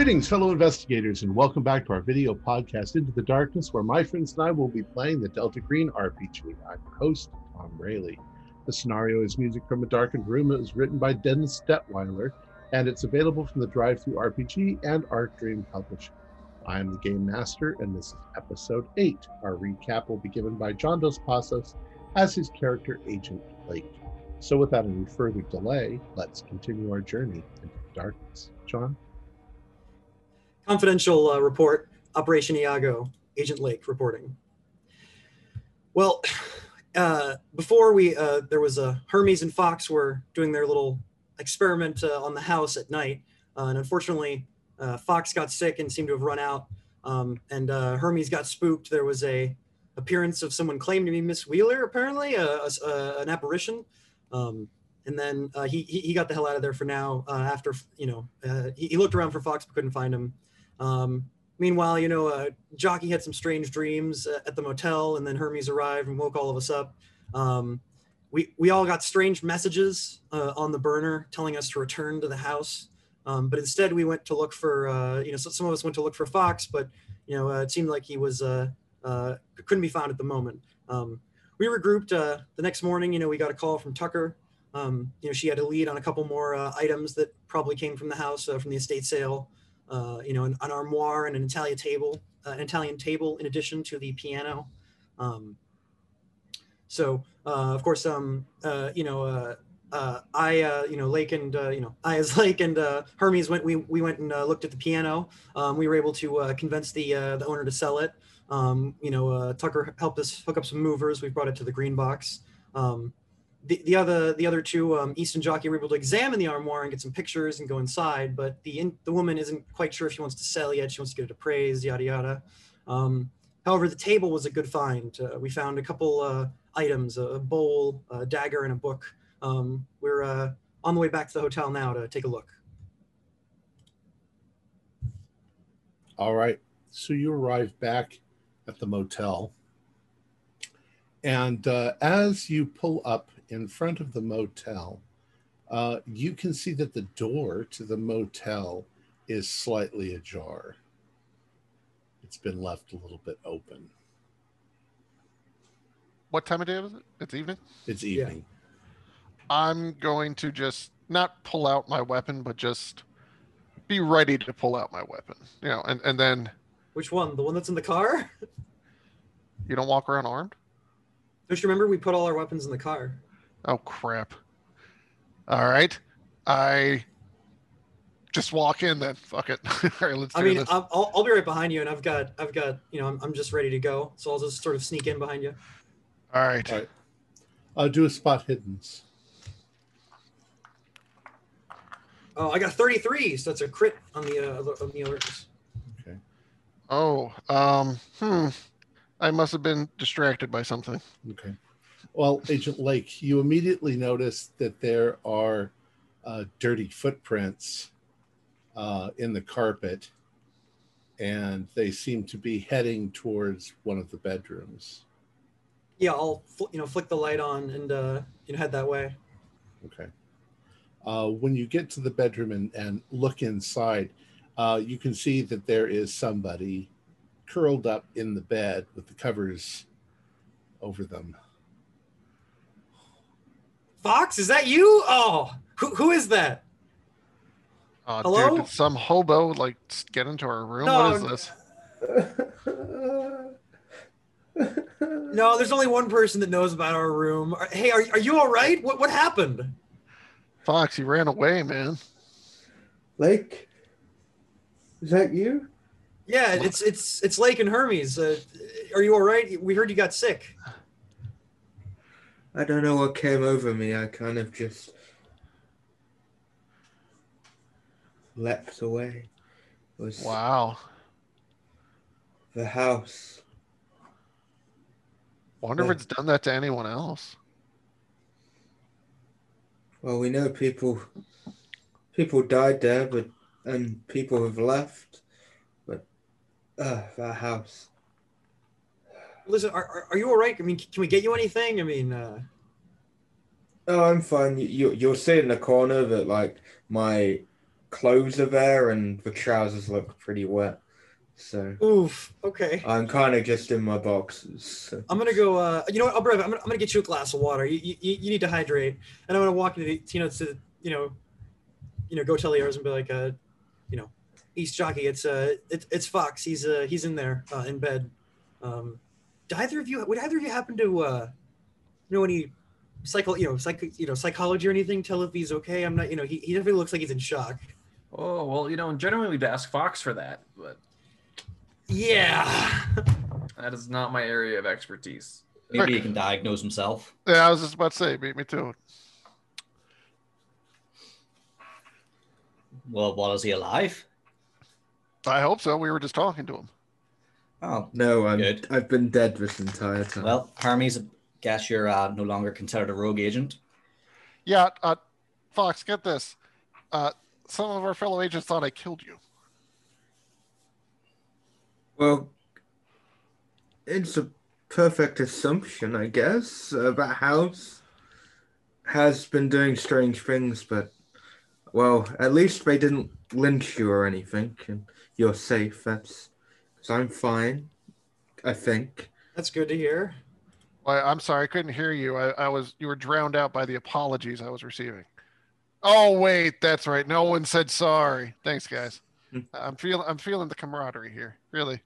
Greetings, fellow investigators, and welcome back to our video podcast, Into the Darkness, where my friends and I will be playing the Delta Green RPG. I'm your host, Tom Rayleigh. The scenario is music from a darkened room. It was written by Dennis Detwiller, and it's available from the DriveThruRPG and Arc Dream Publishing. I am the Game Master, and this is episode 8. Our recap will be given by John Dos Passos as his character Agent Blake. So, without any further delay, let's continue our journey into the darkness. John? Confidential uh, report, Operation Iago, Agent Lake reporting. Well, uh, before we, uh, there was a Hermes and Fox were doing their little experiment uh, on the house at night, uh, and unfortunately, uh, Fox got sick and seemed to have run out. Um, and Hermes got spooked. There was a appearance of someone claimed to be Miss Wheeler, apparently, a, a, an apparition. Um, and then he, he got the hell out of there for now. after you know, he, he looked around for Fox but couldn't find him. Um, meanwhile, you know, uh, Jockey had some strange dreams uh, at the motel, and then Hermes arrived and woke all of us up. Um, we we all got strange messages uh, on the burner telling us to return to the house, um, but instead we went to look for uh, you know so some of us went to look for Fox, but you know uh, it seemed like he was uh, couldn't be found at the moment. Um, we regrouped the next morning. You know, we got a call from Tucker. Um, you know, she had a lead on a couple more items that probably came from the house from the estate sale uh, you know, an, an, armoire and an Italian table, uh, an Italian table in addition to the piano. Um, so, uh, of course, um, uh, you know, uh, uh, I, you know, Lake and, you know, I as Lake and Hermes went, we, we went and looked at the piano. Um, we were able to convince the, the owner to sell it. Um, you know, Tucker helped us hook up some movers. We brought it to the green box. Um, the, the other the other two um, East and Jockey were able to examine the armoire and get some pictures and go inside, but the in, the woman isn't quite sure if she wants to sell yet. She wants to get it appraised, yada yada. Um, however, the table was a good find. Uh, we found a couple uh, items: a bowl, a dagger, and a book. Um, we're uh, on the way back to the hotel now to take a look. All right. So you arrive back at the motel. And uh, as you pull up in front of the motel, uh, you can see that the door to the motel is slightly ajar. It's been left a little bit open. What time of day is it? It's evening? It's evening. Yeah. I'm going to just not pull out my weapon, but just be ready to pull out my weapon. You know, and, and then. Which one? The one that's in the car? You don't walk around armed? Don't remember we put all our weapons in the car? Oh crap! All right, I just walk in then. Fuck it. all right, let's. I mean, I'll, I'll be right behind you, and I've got I've got you know I'm, I'm just ready to go, so I'll just sort of sneak in behind you. All right. All right. I'll do a spot hiddens. Oh, I got 33, so that's a crit on the uh, on the alerts. Okay. Oh, um, hmm. I must have been distracted by something. Okay. Well, Agent Lake, you immediately notice that there are uh, dirty footprints uh, in the carpet, and they seem to be heading towards one of the bedrooms. Yeah, I'll you know flick the light on and uh, you know head that way. Okay. Uh, when you get to the bedroom and, and look inside, uh, you can see that there is somebody curled up in the bed with the covers over them. Fox, is that you? Oh, who, who is that? Uh, Hello? Dude, some hobo like get into our room? No, what is this? no, there's only one person that knows about our room. Hey, are, are you all right? What what happened? Fox, he ran away, man. Lake, is that you? Yeah, it's it's it's Lake and Hermes. Uh, are you all right? We heard you got sick. I don't know what came over me. I kind of just leapt away. It was wow. The house. Wonder if it's done that to anyone else. Well, we know people people died there, but and people have left. But uh, that house. Listen, are, are you all right? I mean, can we get you anything? I mean, uh... oh, I'm fine. You you'll see in the corner that like my clothes are there and the trousers look pretty wet. So Oof. Okay. I'm kind of just in my boxes. So. I'm gonna go. Uh, you know what? I'll brave. I'm gonna, I'm gonna get you a glass of water. You, you, you need to hydrate. And I'm gonna walk into the, you know to you know, you know, go tell the others and be like, uh, you know, East Jockey. It's uh, it, it's Fox. He's uh, he's in there uh, in bed. Um, do either of you would either of you happen to uh, know any psycho you know psych you know psychology or anything? Tell if he's okay. I'm not. You know, he, he definitely looks like he's in shock. Oh well, you know, generally we'd ask Fox for that, but Yeah. that is not my area of expertise. Maybe he can diagnose himself. Yeah, I was just about to say, beat me too. Well, what is he alive? I hope so. We were just talking to him. Oh, No, I'm, Good. I've been dead this entire time. well, Hermes, I guess you're uh, no longer considered a rogue agent. Yeah, uh, Fox, get this. Uh, some of our fellow agents thought I killed you. Well, it's a perfect assumption, I guess. Uh, that house has been doing strange things, but well, at least they didn't lynch you or anything, and you're safe. That's because I'm fine. I think. That's good to hear. Well, I'm sorry, I couldn't hear you. I, I was you were drowned out by the apologies I was receiving. Oh wait, that's right. No one said sorry. Thanks, guys. Hmm. I'm feeling I'm feeling the camaraderie here. Really.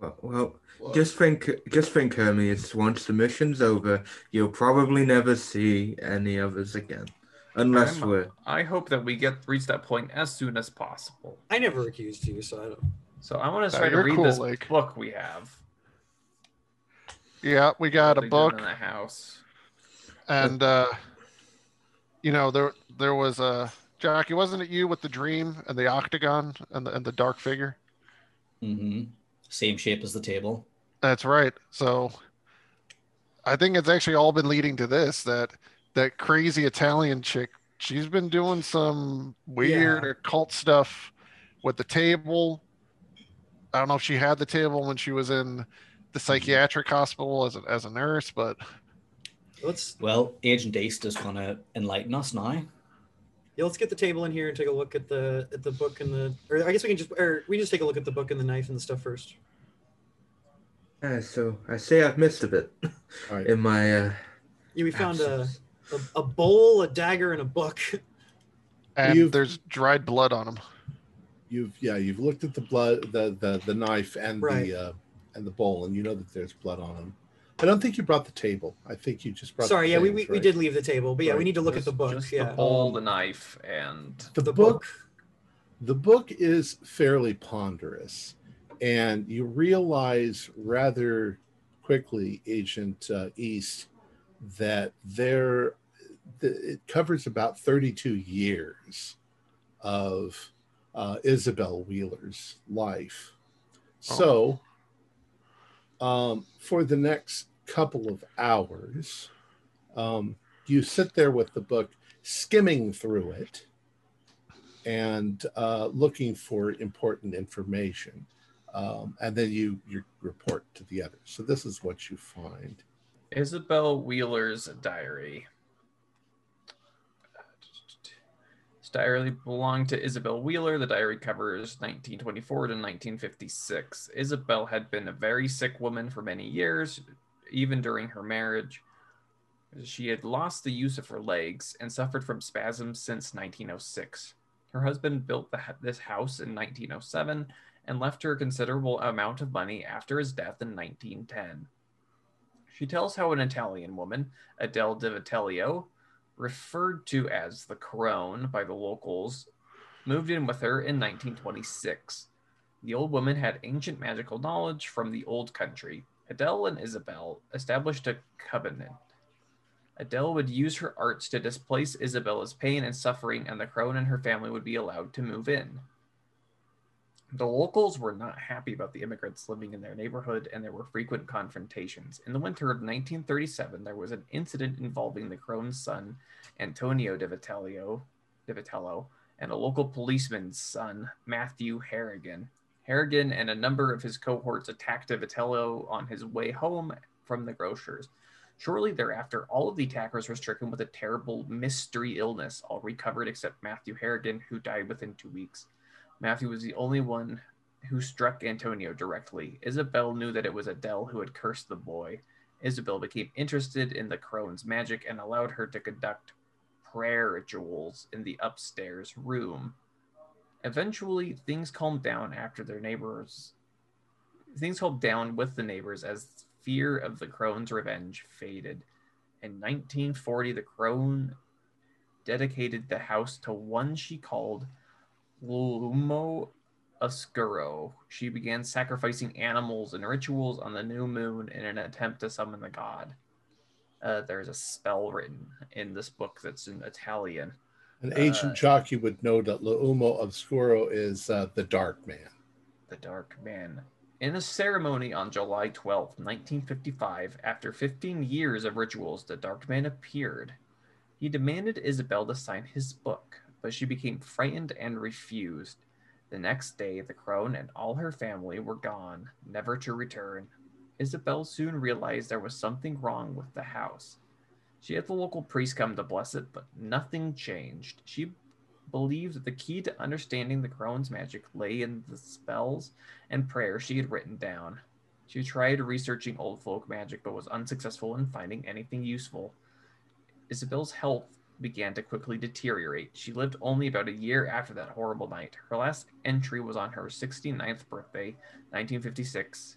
Well, well just think, just think, Hermes. Once the mission's over, you'll probably never see any of us again, unless I'm- we're. I hope that we get reach that point as soon as possible. I never accused you, so I don't. So I want to try to read cool, this Lake. book we have. Yeah, we got a book in the house. and uh you know there there was a Jackie, wasn't it you with the dream and the octagon and the and the dark figure? Mm-hmm. Same shape as the table. That's right. So I think it's actually all been leading to this that that crazy Italian chick, she's been doing some weird Yeah. occult stuff with the table. I don't know if she had the table when she was in the psychiatric hospital as a, as a nurse, but Let's Well, Agent East is going to enlighten us now. yeah, let's get the table in here and take a look at the at the book and the or I guess we can just or we just take a look at the book and the knife and the stuff first. Uh, so I say I've missed a bit All right. in my. Uh, Yeah, we found a, a a bowl, a dagger, and a book. and You've- there's dried blood on them. You've yeah, you've looked at the blood, the the the knife, and Right. the uh, and the bowl, and you know that there's blood on them. I don't think you brought the table. I think you just brought. Sorry, the yeah, we, things, we, we right? did leave the table, but yeah, we need to look Just- at the book. Yeah, the bowl, the knife, and The, the book, book. The book is fairly ponderous, and you realize rather quickly, Agent uh, East, that there the, it covers about 32 years of uh, Isabel Wheeler's life. So, um, for the next couple of hours, um, you sit there with the book, skimming through it and uh, looking for important information. Um, and then you you report to the others. So this is what you find. Isabel Wheeler's diary. This diary belonged to Isabel Wheeler. The diary covers 1924 to 1956. Isabel had been a very sick woman for many years, even during her marriage. She had lost the use of her legs and suffered from spasms since 1906. Her husband built the, this house in 1907 and left her a considerable amount of money after his death in 1910. She tells how an Italian woman, Adele Di Vitello, referred to as the Crone by the locals, moved in with her in 1926. The old woman had ancient magical knowledge from the old country. Adele and Isabel established a covenant. Adele would use her arts to displace Isabella's pain and suffering, and the crone and her family would be allowed to move in. The locals were not happy about the immigrants living in their neighborhood, and there were frequent confrontations. In the winter of 1937, there was an incident involving the crone's son, Antonio Di Vitello, Di Vitello, and a local policeman's son, Matthew Harrigan. Harrigan and a number of his cohorts attacked Di Vitello on his way home from the grocer's. Shortly thereafter, all of the attackers were stricken with a terrible mystery illness, all recovered except Matthew Harrigan, who died within two weeks. Matthew was the only one who struck Antonio directly. Isabel knew that it was Adele who had cursed the boy. Isabel became interested in the crone's magic and allowed her to conduct prayer rituals in the upstairs room. Eventually, things calmed down after their neighbors. Things calmed down with the neighbors as fear of the crone's revenge faded. In 1940, the crone dedicated the house to one she called L'Uomo Oscuro. She began sacrificing animals and rituals on the new moon in an attempt to summon the god. Uh, there's a spell written in this book that's in Italian. An ancient Uh, jockey would know that L'Uomo Obscuro is uh, the Dark Man. The Dark Man. In a ceremony on July 12, 1955, after 15 years of rituals, the Dark Man appeared. He demanded Isabel to sign his book, but she became frightened and refused. The next day, the crone and all her family were gone, never to return. Isabel soon realized there was something wrong with the house. She had the local priest come to bless it, but nothing changed. She believed that the key to understanding the crone's magic lay in the spells and prayers she had written down. She tried researching old folk magic but was unsuccessful in finding anything useful. Isabel's health began to quickly deteriorate. She lived only about a year after that horrible night. Her last entry was on her 69th birthday, 1956.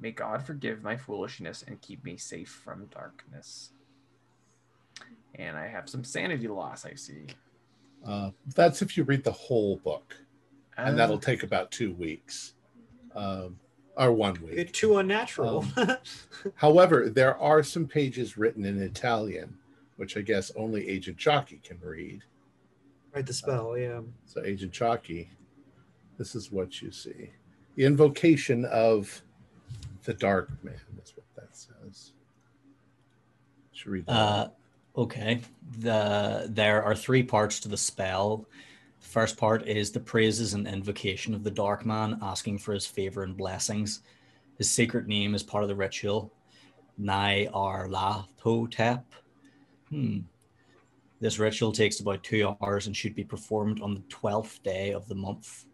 May God forgive my foolishness and keep me safe from darkness. And I have some sanity loss, I see. Uh, that's if you read the whole book, and Uh, that'll take about two weeks, um, or one Bit week. too unnatural. However, there are some pages written in Italian, which I guess only Agent Jockey can read. Write the spell, yeah. So, Agent Jockey, this is what you see: the invocation of the Dark Man. is what that says. Should read that. Uh, okay. The there are three parts to the spell. The first part is the praises and invocation of the Dark Man, asking for his favor and blessings. His secret name is part of the ritual. Nyarlathotep. Hmm. This ritual takes about two hours and should be performed on the twelfth day of the month.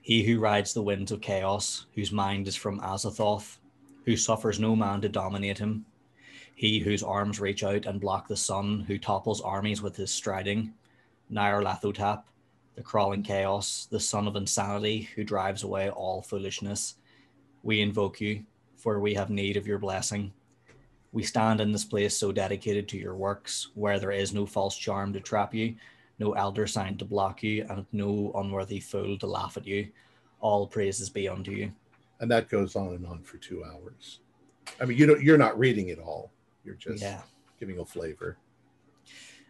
He who rides the winds of chaos, whose mind is from Azathoth, who suffers no man to dominate him, he whose arms reach out and block the sun, who topples armies with his striding, Nyarlathotep, the crawling chaos, the son of insanity, who drives away all foolishness. We invoke you, for we have need of your blessing. We stand in this place so dedicated to your works, where there is no false charm to trap you, no elder sign to block you, and no unworthy fool to laugh at you. All praises be unto you. and that goes on and on for two hours. I mean, you know, you're not reading it all. You're just Yeah. giving a flavor.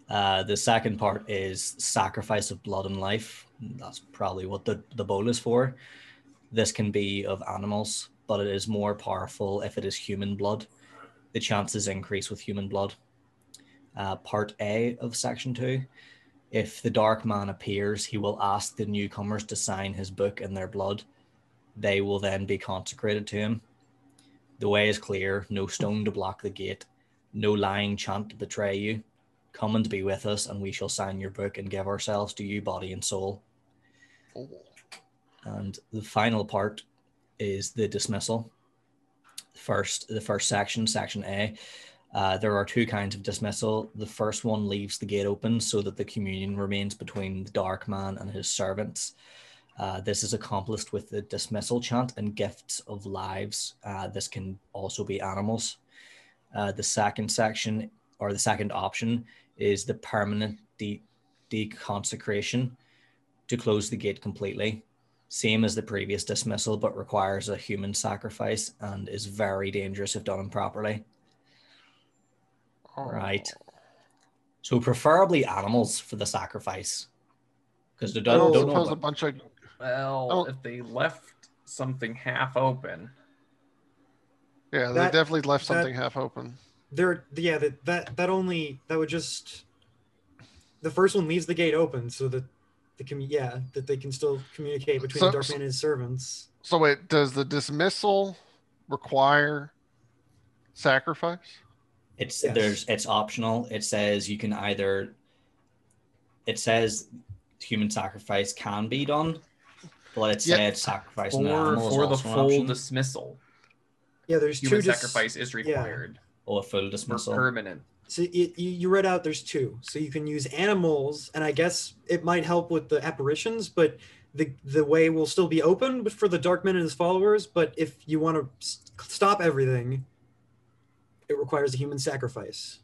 Uh, the second part is sacrifice of blood and life. That's probably what the, the bowl is for. This can be of animals, but it is more powerful if it is human blood. The chances increase with human blood. Uh, part A of section two. If the dark man appears, he will ask the newcomers to sign his book in their blood. They will then be consecrated to him. The way is clear no stone to block the gate, no lying chant to betray you. Come and be with us, and we shall sign your book and give ourselves to you, body and soul. And the final part is the dismissal. First, the first section, section A. Uh, there are two kinds of dismissal. The first one leaves the gate open so that the communion remains between the dark man and his servants. Uh, this is accomplished with the dismissal chant and gifts of lives. Uh, this can also be animals. Uh, the second section, or the second option, is the permanent de- deconsecration to close the gate completely. Same as the previous dismissal, but requires a human sacrifice and is very dangerous if done improperly. oh. Right. So preferably animals for the sacrifice, because they don't, don't don't know suppose a bunch of Well, Oh. if they left something half open, yeah, they That- definitely left that- something half open. There, yeah, that that that only that would just the first one leaves the gate open so that the commu- yeah that they can still communicate between So- the dark so- man and his servants. So wait, does the dismissal require sacrifice? It's Yes. there's it's optional. It says you can either it says human sacrifice can be done, but it Yeah. said sacrifice an For, animal is for the full option. dismissal, Yeah, there's human two dis- sacrifice is required or a full for dismissal. permanent. So you, you you read out there's two. So you can use animals, and I guess it might help with the apparitions, but the the way will still be open for the dark Darkman and his followers. But if you want to s- stop everything, it requires a human sacrifice.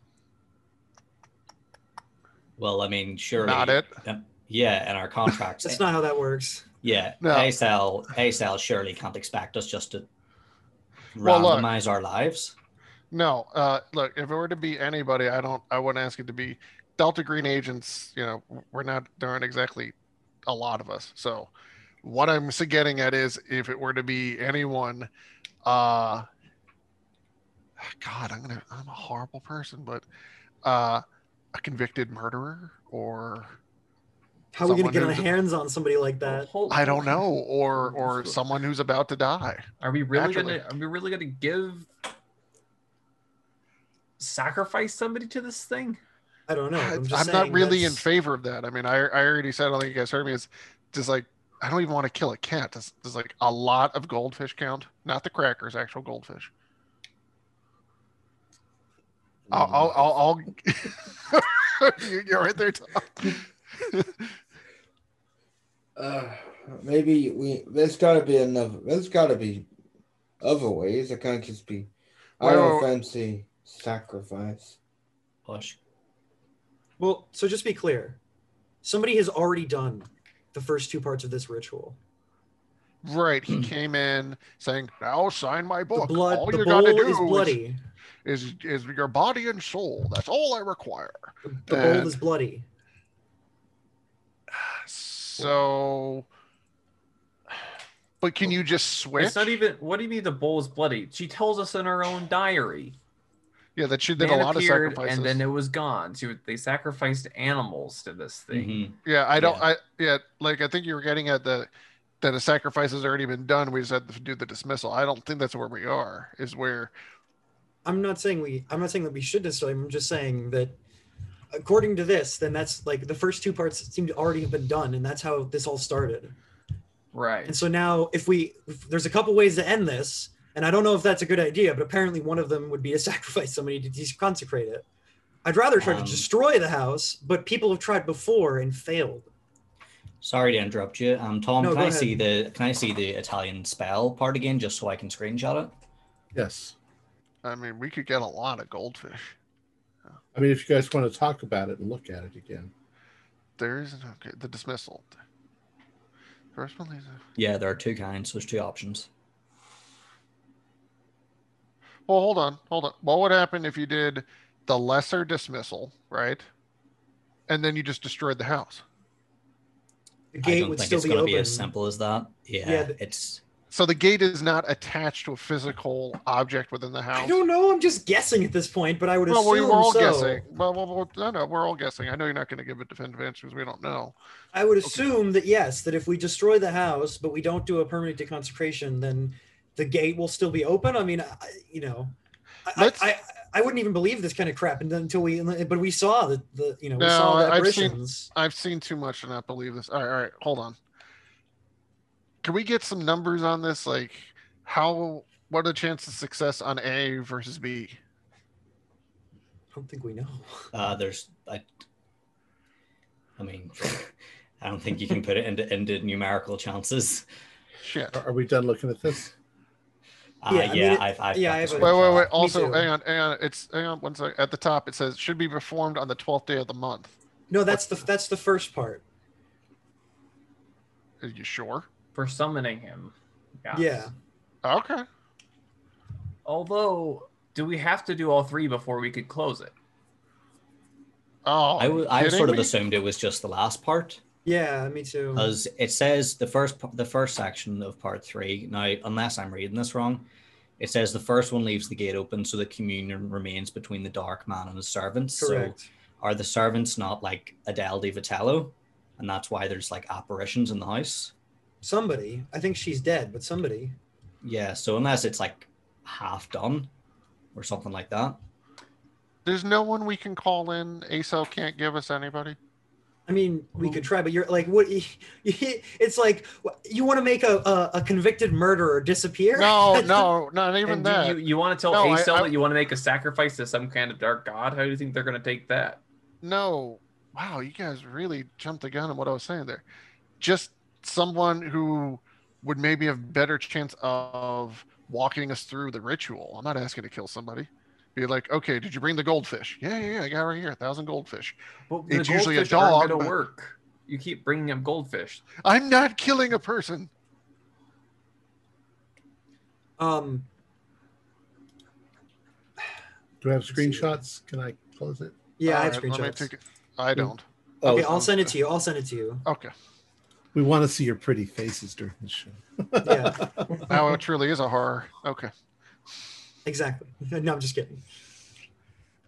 Well, I mean, surely Not it. um, yeah, and our contracts. That's not how that works. yeah, No. ASL ASL surely can't expect us just to Well, look. randomize our lives. No, uh, look, if it were to be anybody, I don't, I wouldn't ask it to be Delta Green agents. You know, we're not, there aren't exactly a lot of us. So, what I'm s- getting at is, if it were to be anyone, uh, God, I'm gonna, I'm a horrible person, but uh, a convicted murderer, or How are we going to get our hands on somebody like that? I don't know, or or someone who's about to die. Are we really Naturally. gonna? Are we really gonna give sacrifice somebody to this thing? I don't know. I- I'm, I'm, not saying really in favor of that. I mean, I, I already said, I don't think you guys heard me. It's just like, I don't even want to kill a cat. There's, there's like a lot of goldfish count, not the crackers, actual goldfish. I'll, I'll, I'll, I'll You- you're right there, Tom. Uh, maybe we. There's got to be another. There's got to be other ways. It can't just be. I don't wait, wait. fancy sacrifice. Push. Well, so just be clear. Somebody has already done the first two parts of this ritual. right. He came in saying, now sign my The book. blood, all the you got to do is bloody. Is, is, is your body and soul. That's all I require. The, the And- bowl is bloody. So, but can you just switch? It's not even. What do you mean the bowl is bloody? She tells us in her own diary. Yeah, that she did Man a lot of sacrifices. and then it was gone. She, they sacrificed animals to this thing. Mhm. yeah, I don't. Yeah. I yeah, like I think you were getting at the that a sacrifice has already been done. We just had to do the dismissal. I don't think that's where we are. Is where I'm not saying we. I'm not saying that we should necessarily. I'm just saying that, according to this, then that's like the first two parts seem to already have been done, and that's how this all started. Right. And so now, if we, if there's a couple ways to end this, and I don't know if that's a good idea, but apparently one of them would be to sacrifice somebody to desecrate it. I'd rather try Um, to destroy the house, but people have tried before and failed. Sorry to interrupt you. Um, Tom, No, can I ahead. see the can I see the Italian spell part again, just so I can screenshot it? Yes. I mean, we could get a lot of goldfish. I mean, if you guys want to talk about it and look at it again. There's okay, the dismissal. First one leaves. Yeah, there are two kinds. There's two options. Well, hold on, hold on. What would happen if you did the lesser dismissal, right? And then you just destroyed the house. The I gate don't would think still it's be going to open. be as simple as that. Yeah, Yeah, th- it's So the gate is not attached to a physical object within the house. I don't know. I'm just guessing at this point, but I would Well, assume we, we're all so. guessing. Well, well, well, no, no, we're all guessing. I know you're not going to give a definitive answer because we don't know. I would assume that yes, that if we destroy the house, but we don't do a permanent deconsecration, then the gate will still be open. I mean, I, you know, I, I, I, I wouldn't even believe this kind of crap until we, but we saw the, the you know, we No, saw the I've seen- I've seen too much to not believe this. All right, all right, hold on. Can we get some numbers on this? Like, how? What are the chances of success on A versus B? I don't think we know. uh, there's I. I mean, I don't think you can put it into into numerical chances. Shit. Are, are we done looking at this? Uh, Yeah, yeah, I mean, I've, I've yeah, I've, Wait, wait, wait. Also, hang on, hang on. It's hang on one second. At the top, it says should be performed on the twelfth day of the month. No, that's the that's the first part. Are you sure? For summoning him. Yes. Yeah. Okay. Although, do we have to do all three before we could close it? Oh, I, w- I kidding sort of me? assumed it was just the last part Yeah, me too. because it says the first the first section of part three. Now, unless I'm reading this wrong, it says the first one leaves the gate open so the communion remains between the dark man and his servants. So Correct. are the servants not like Adele Di Vitello? And that's why there's like apparitions in the house. somebody. I think she's dead, but somebody. Yeah, so unless it's like half done or something like that. There's no one we can call in. ASO can't give us anybody. I mean, we could try, but you're like, what? It's like you want to make a, a, a convicted murderer disappear? No, no, not even And do that. you, you want to tell No, I- A-Cell I- that you want to make a sacrifice to some kind of dark god? How do you think they're going to take that? No. Wow, you guys really jumped the gun on what I was saying there. Just someone who would maybe have better chance of walking us through the ritual. I'm not asking to kill somebody. Be like, okay, did you bring the goldfish? Yeah, yeah, yeah. I got it right here, a thousand goldfish. Well, It's usually a goldfish aren't dog, gonna but- work. You keep bringing up goldfish. I'm not killing a person. Um, Do I have screenshots? Can I close it? yeah, I have Alright, let me screenshots. take it. I don't. Okay, Oh, I'll send it to you. I'll send it to you. Okay. We want to see your pretty faces during the show. Yeah, Now it truly is a horror. Okay. Exactly. No, I'm just kidding.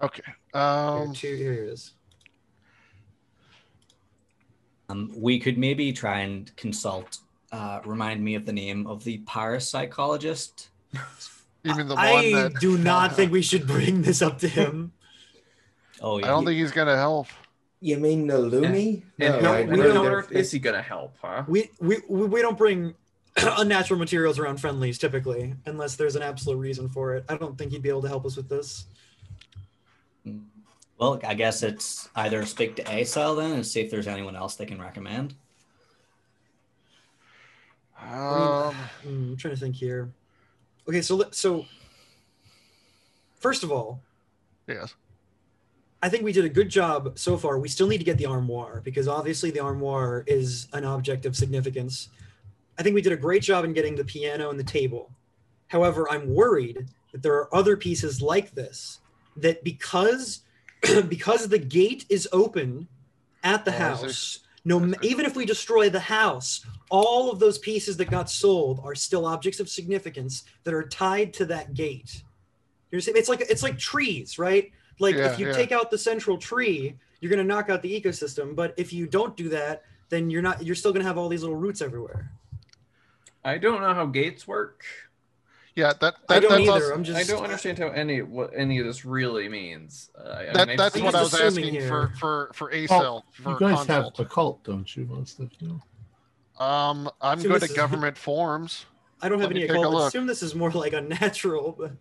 Okay. Here, Um, two, here it is. Um, we could maybe try and consult. Uh, remind me of the name of the parapsychologist. you mean the one I that do not think we should bring this up to him. Oh, yeah. I don't think he's gonna help. You mean Nalumi? Lumi? And No, how, we how don't- on earth is he going to help, huh? We we we we don't bring unnatural materials around friendlies typically, unless there's an absolute reason for it. I don't think he'd be able to help us with this. Well, I guess it's either speak to ASL then and see if there's anyone else they can recommend. Um, I'm trying to think here. Okay, so let- so first of all, yes. I think we did a good job so far. We still need to get the armoire because obviously the armoire is an object of significance. I think we did a great job in getting the piano and the table. However, I'm worried that there are other pieces like this that because because the gate is open at the Oh, house, no I ma- see. even if we destroy the house, all of those pieces that got sold are still objects of significance that are tied to that gate. You're saying it's like it's like trees, right? Like Yeah, if you yeah. take out the central tree, you're going to knock out the ecosystem. But if you don't do that, then you're not. You're still going to have all these little roots everywhere. I don't know how gates work. Yeah, that, I don't that's either. also- I'm just. I don't understand how any what any of this really means. Uh, I mean, that, I've that's seen- what I just was assuming asking for here. for for A-Cell Well, for you guys consult. have occult, don't you? Most of you. Um, I'm So good this at is- government forms. I don't have Let any take a occult. look. Assume this is more like unnatural. But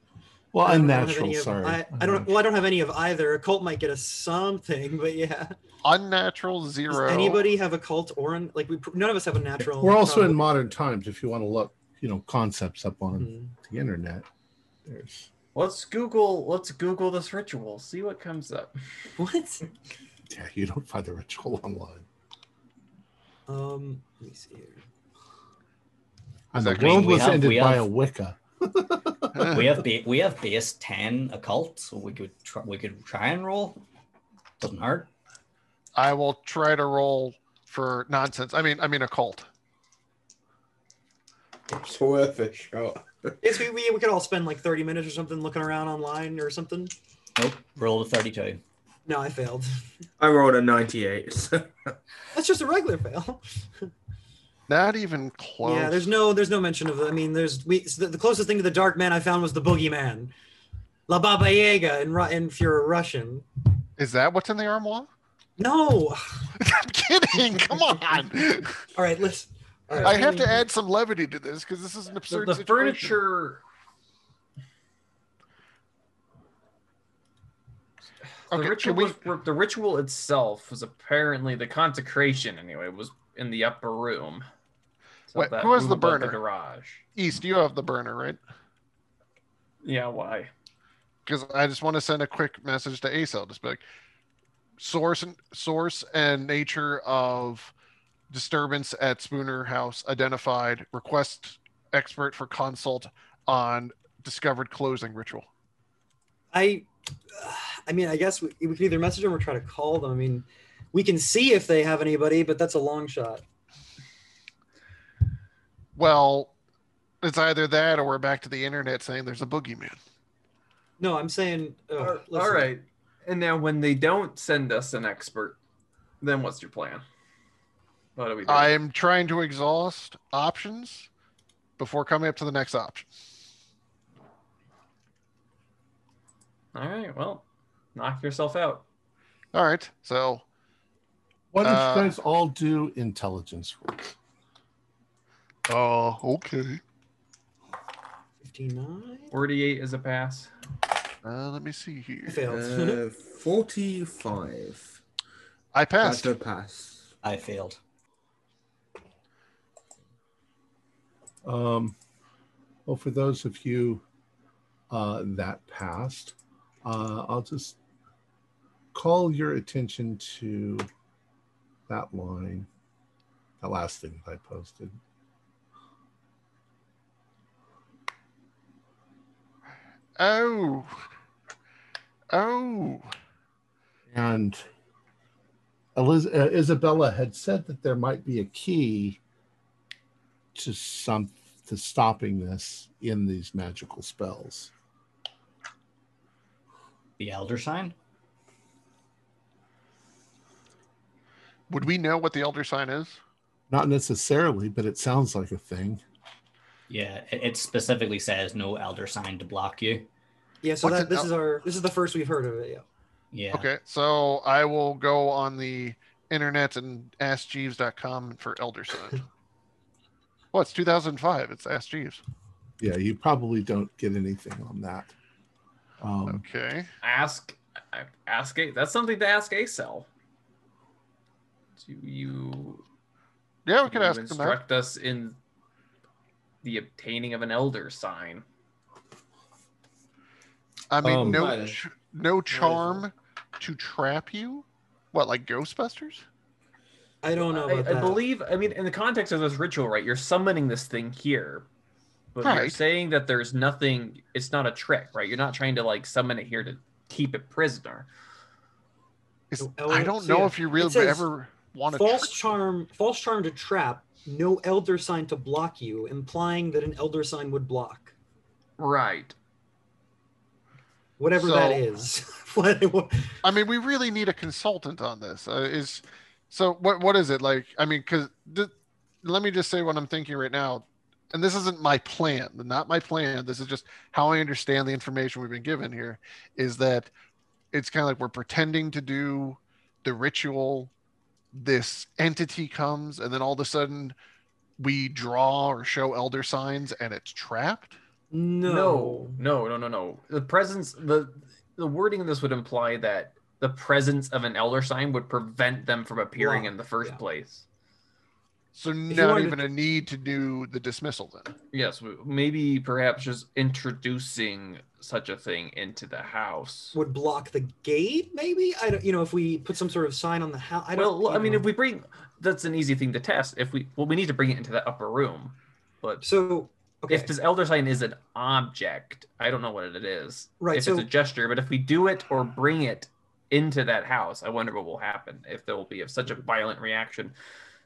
Well, I don't- I don't have unnatural. any of- sorry. I, I don't. Well, I don't have any of either. Occult might get us something, but yeah. Unnatural Does zero. anybody have occult or an, like we? None of us have a natural. We're also in modern times. If you want to look, you know, concepts up on Hmm. the internet. There's Let's Google. Let's Google this ritual. See what comes up. What? yeah, you don't find the ritual online. Um. Let me see here. And the Exactly. world was have- ended we by have- a Wicca. We have ba- we have base ten occult, so we could try, we could try and roll. Doesn't hurt. I will try to roll for nonsense. I mean, I mean occult. It's worth a shot. Yes, we, we, we could all spend like 30 minutes or something looking around online or something. Nope. Roll a thirty-two. No, I failed. I rolled a 98. so- That's just a regular fail. Not even close. Yeah, there's no there's no mention of. I mean, there's we the, the closest thing to the Dark Man I found was the Boogeyman, La Baba Yaga, in, Ru- in if you're a Russian. Is that what's in the armoire? No. I'm kidding. Come on. All right, let's. all right, I have to add some levity to this because this is an absurd the situation. furniture. The Okay, ritual, we? was, the ritual itself was apparently the consecration. Anyway, was in the upper room. So Wait, who has the above burner? garage. East, you have the burner, right? Yeah. Why? Because I just want to send a quick message to A-Cell, just be like, source and source and nature of disturbance at Spooner House identified. Request expert for consult on discovered closing ritual. I, I mean, I guess we, we can either message them or try to call them. I mean, we can see if they have anybody, but that's a long shot. Well, it's either that or we're back to the internet saying there's a boogeyman. No, I'm saying. Uh, all right. And now, when they don't send us an expert, then what's your plan? What do we do? I'm trying to exhaust options before coming up to the next option. All right. Well, Knock yourself out. All right. So Why don't Uh, you guys all do intelligence rolls? uh okay. 59. 48 is a pass. Uh let me see here. I failed. Uh, 45. I That's passed. a pass. I failed. Um, well, for those of you uh, that passed, uh, I'll just call your attention to that line, that last thing that I posted. Oh. Oh. And Eliz- uh, Isabella had said that there might be a key to some to stopping this in these magical spells. The elder sign? Would we know what the elder sign is? Not necessarily, but it sounds like a thing. Yeah, it, it specifically says no elder sign to block you. Yeah, so What's that, an this el- is our this is the first we've heard of it. Yeah. Yeah. Okay. So I will go on the internet and ask Jeeves.com for elder sign. well, it's 2005. It's Ask Jeeves. Yeah, you probably don't get anything on that. Um, Okay. Ask, ask a. That's something to ask A-Cell. Do you, Yeah, we do could you ask them that. instruct us in the obtaining of an elder sign? I mean, Um, no, Might ch- no charm to trap you. What, like Ghostbusters? I don't know I, about I that. believe. I mean, in the context of this ritual, right? You're summoning this thing here, but you're saying that there's nothing. It's not a trick, right? You're not trying to like summon it here to keep it prisoner. Is, So I don't know yeah, if you really says ever want to. false charm, false charm to trap, no elder sign to block you, implying that an elder sign would block. Right. Whatever that So- is. What- what- I mean, we really need a consultant on this. Uh, is so what? What is it like? I mean, because th- let me just say what I'm thinking right now, and this isn't my plan, not my plan. This is just how I understand the information we've been given here. Is that it's kind of like we're pretending to do the ritual. This entity comes, and then all of a sudden, we draw or show elder signs, and it's trapped. no. No, no, no, no, no. The presence, the the wording of this would imply that the presence of an elder sign would prevent them from appearing Block, in the first yeah. place. So not even to- a need to do the dismissal then. Yes, maybe perhaps just introducing such a thing into the house. Would block the gate, maybe? I don't. You know, if we put some sort of sign on the house. I don't. well, I mean, know. if we bring, that's an easy thing to test. If we, well, we need to bring it into the upper room. But So okay. if this elder sign is an object, I don't know what it is. Right, If so- it's a gesture, but if we do it or bring it into that house, I wonder what will happen. If there will be of such a violent reaction,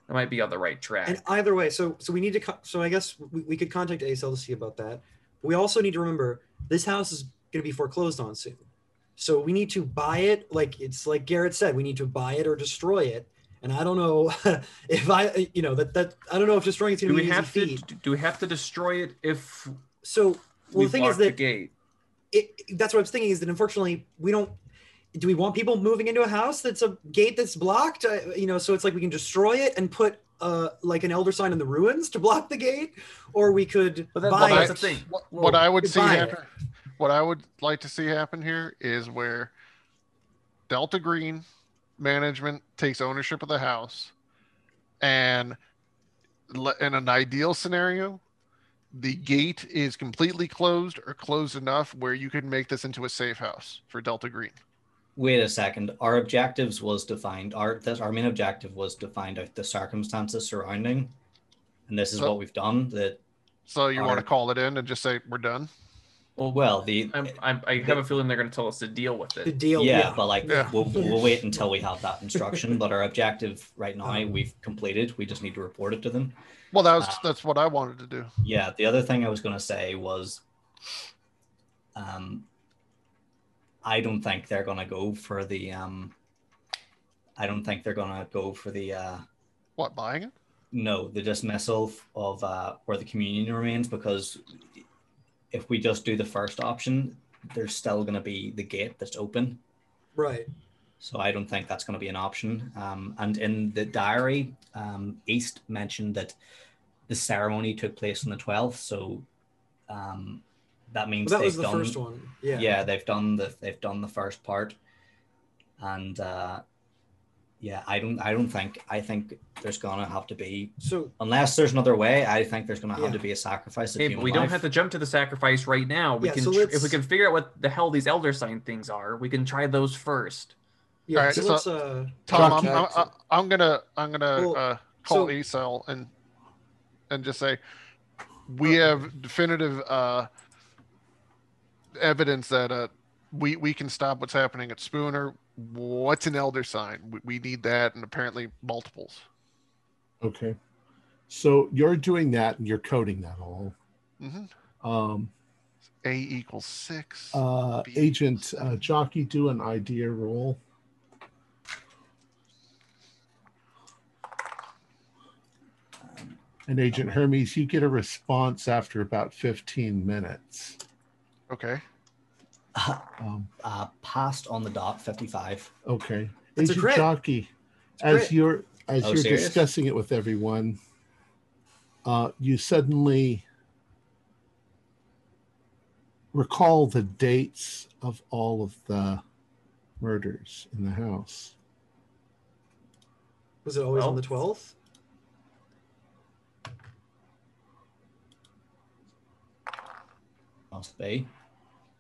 that might be on the right track. And either way, so so we need to. So I guess we, we could contact ASL to see about that. We also need to remember this house is going to be foreclosed on soon, so we need to buy it. Like it's like Garrett said, we need to buy it or destroy it. And I don't know if I, you know, that that I don't know if destroying it's going to we be an have to? feat. Do we have to destroy it if So well, we the thing block is the that gate? it, that's what I was thinking is that unfortunately we don't. Do we want people moving into a house that's a gate that's blocked? Uh, you know, so it's like we can destroy it and put uh like an elder sign in the ruins to block the gate, or we could But that- buy well, it. that's the thing. What, Well, what I would see goodbye. happen, what I would like to see happen here is where Delta Green management takes ownership of the house, and in an ideal scenario, the gate is completely closed or closed enough where you can make this into a safe house for Delta Green. Wait a second. Our objectives was defined. Our this, our main objective was to find out the circumstances surrounding, and this is So- what we've done. That So you want to call it in and just say we're done? Well, well, the I'm, I'm, I have a feeling they're going to tell us to deal with the it. deal. yeah, but like Yeah. we'll, we'll wait until we have that instruction. but our objective right now we've completed. We just need to report it to them. Well, that was Uh, that's what I wanted to do. Yeah. The other thing I was going to say was, um, I don't think they're going to go for the um. I don't think they're going to go for the uh What buying it? No, the dismissal of uh, where the communion remains because if we just do the first option, there's still going to be the gate that's open. Right. So I don't think that's going to be an option. Um, and in the diary, um, East mentioned that the ceremony took place on the 12th. So um, that means Well, that was they've the done, first one. Yeah. yeah. they've done the they've done the first part, and uh, yeah, I don't I don't think I think there's gonna have to be So unless there's another way. I think there's gonna have Yeah. to be a sacrifice. Of Hey, but human we don't have to jump to the sacrifice right now. We Yeah, can, so tr- if we can figure out what the hell these elder sign things are, we can try those first. yeah. Alright, so, so- let's uh. Tom, I'm, I'm, I'm- I'm gonna I'm gonna Well, uh, call so- A-Cell and and just say we have definitive uh, evidence that uh, we we can stop what's happening at Spooner. What's an elder sign? We, we need that, and apparently multiples. Okay. So you're doing that and you're coding that all. Mm-hmm. Um, A equals six. uh, B Agent uh, Jockey, do an idea roll. And Agent Hermes, you get a response after about 15 minutes. Okay. Um, uh, passed on the dot 55. okay. It's a Agent crit. Jockey, It's as crit. you're as Oh, you're serious? discussing it with everyone, uh, you suddenly recall the dates of all of the murders in the house. Was it always on the twelfth? Must be.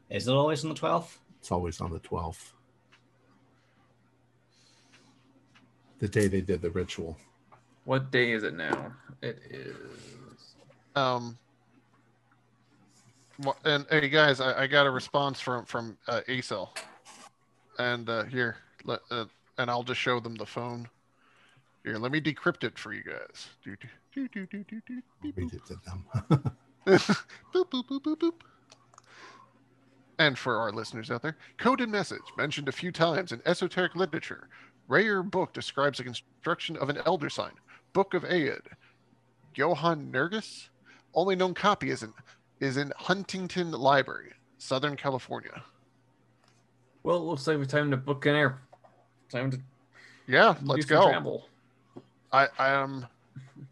Is it always on the 12th? It's always on the 12th. The day they did the ritual. What day is it now? It is. Um. wha- And hey guys, I, I got a response from from uh, A-Cell, and uh, here, let, uh, and I'll just show them the phone. Here, let me decrypt it for you guys. Do, do, do, do, do, do, do, beep, read it to them. boop, boop, boop, boop, boop. And for our listeners out there, coded message mentioned a few times in esoteric literature. Rare book describes the construction of an elder sign. Book of Aed. Johann Nergis. Only known copy is in is in Huntington Library, Southern California. Well, it looks like it's time to book an air. Time to Yeah, do let's some go. travel. I I am.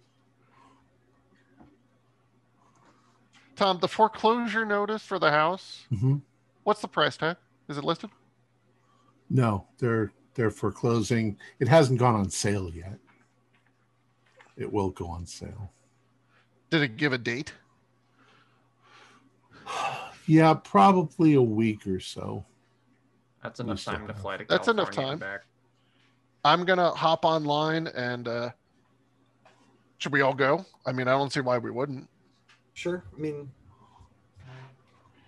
Tom, the foreclosure notice for the house. Mhm. What's the price tag? Is it listed? No, they're they're foreclosing. It hasn't gone on sale yet. It will go on sale. Did it give a date? Yeah, probably a week or so. That's enough time to fly to That's enough California and time. Back. I'm gonna hop online and uh should we all go? I mean, I don't see why we wouldn't. Sure. I mean,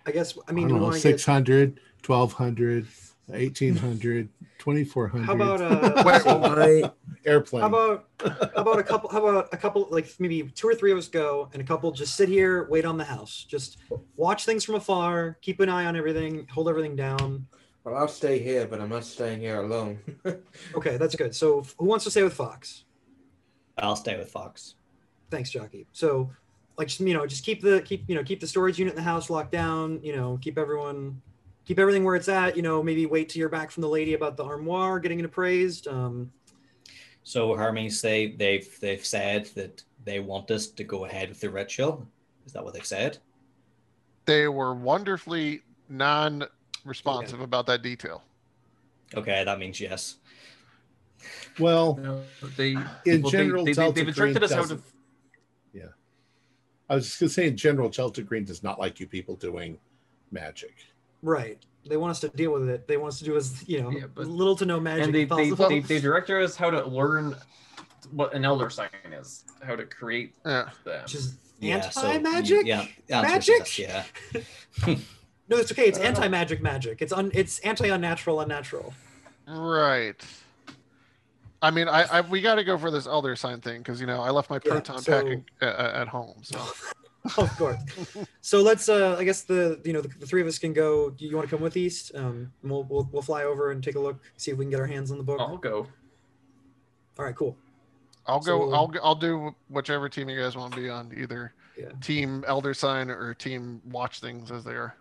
I guess. I I, mean, do don't know, want to get? 600, 1200, 1800, 2400. How about uh? Wait, so- airplane? How about how about a couple? How about a couple? Like maybe two or three of us go, and a couple just sit here, wait on the house, just watch things from afar, keep an eye on everything, hold everything down. well, I'll stay here, but I'm not staying here alone. Okay, that's good. So who wants to stay with Fox? I'll stay with Fox. Thanks, Jockey. So, like, just, you know, just keep the keep you know keep the storage unit in the house locked down. You know, keep everyone keep everything where it's at. You know, maybe wait till you're back from the lady about the armoire getting it appraised. Um, So Hermes, they they've they've said that they want us to go ahead with the ritual. Is that what they've said? They were wonderfully non-responsive about that detail. Okay, that means yes. well, No, they In well, general, they, they, they've instructed us how to. Doesn't- I was just gonna say in general, Delta Green does not like you people doing magic. right. They want us to deal with it. They want us to do as you know Yeah, but- little to no magic and they, they, they, they directed us how to learn what an elder sign is, how to create Yeah. them. Which is Yeah, anti-magic. yeah, the answer Magic? yes, yeah. No, it's okay. It's Uh, anti-magic magic. It's un. It's anti-unnatural unnatural. Right. I mean, I, I we got to go for this elder sign thing because you know I left my Yeah, proton so- pack at, at home. So of course. So let's. Uh, I guess the you know the, the three of us can go. Do you want to come with East? Um, we'll, we'll we'll fly over and take a look, see if we can get our hands on the book. I'll go. All right, cool. I'll go. So- I'll I'll do whichever team you guys want to be on, either Yeah. team elder sign or team watch things as they are.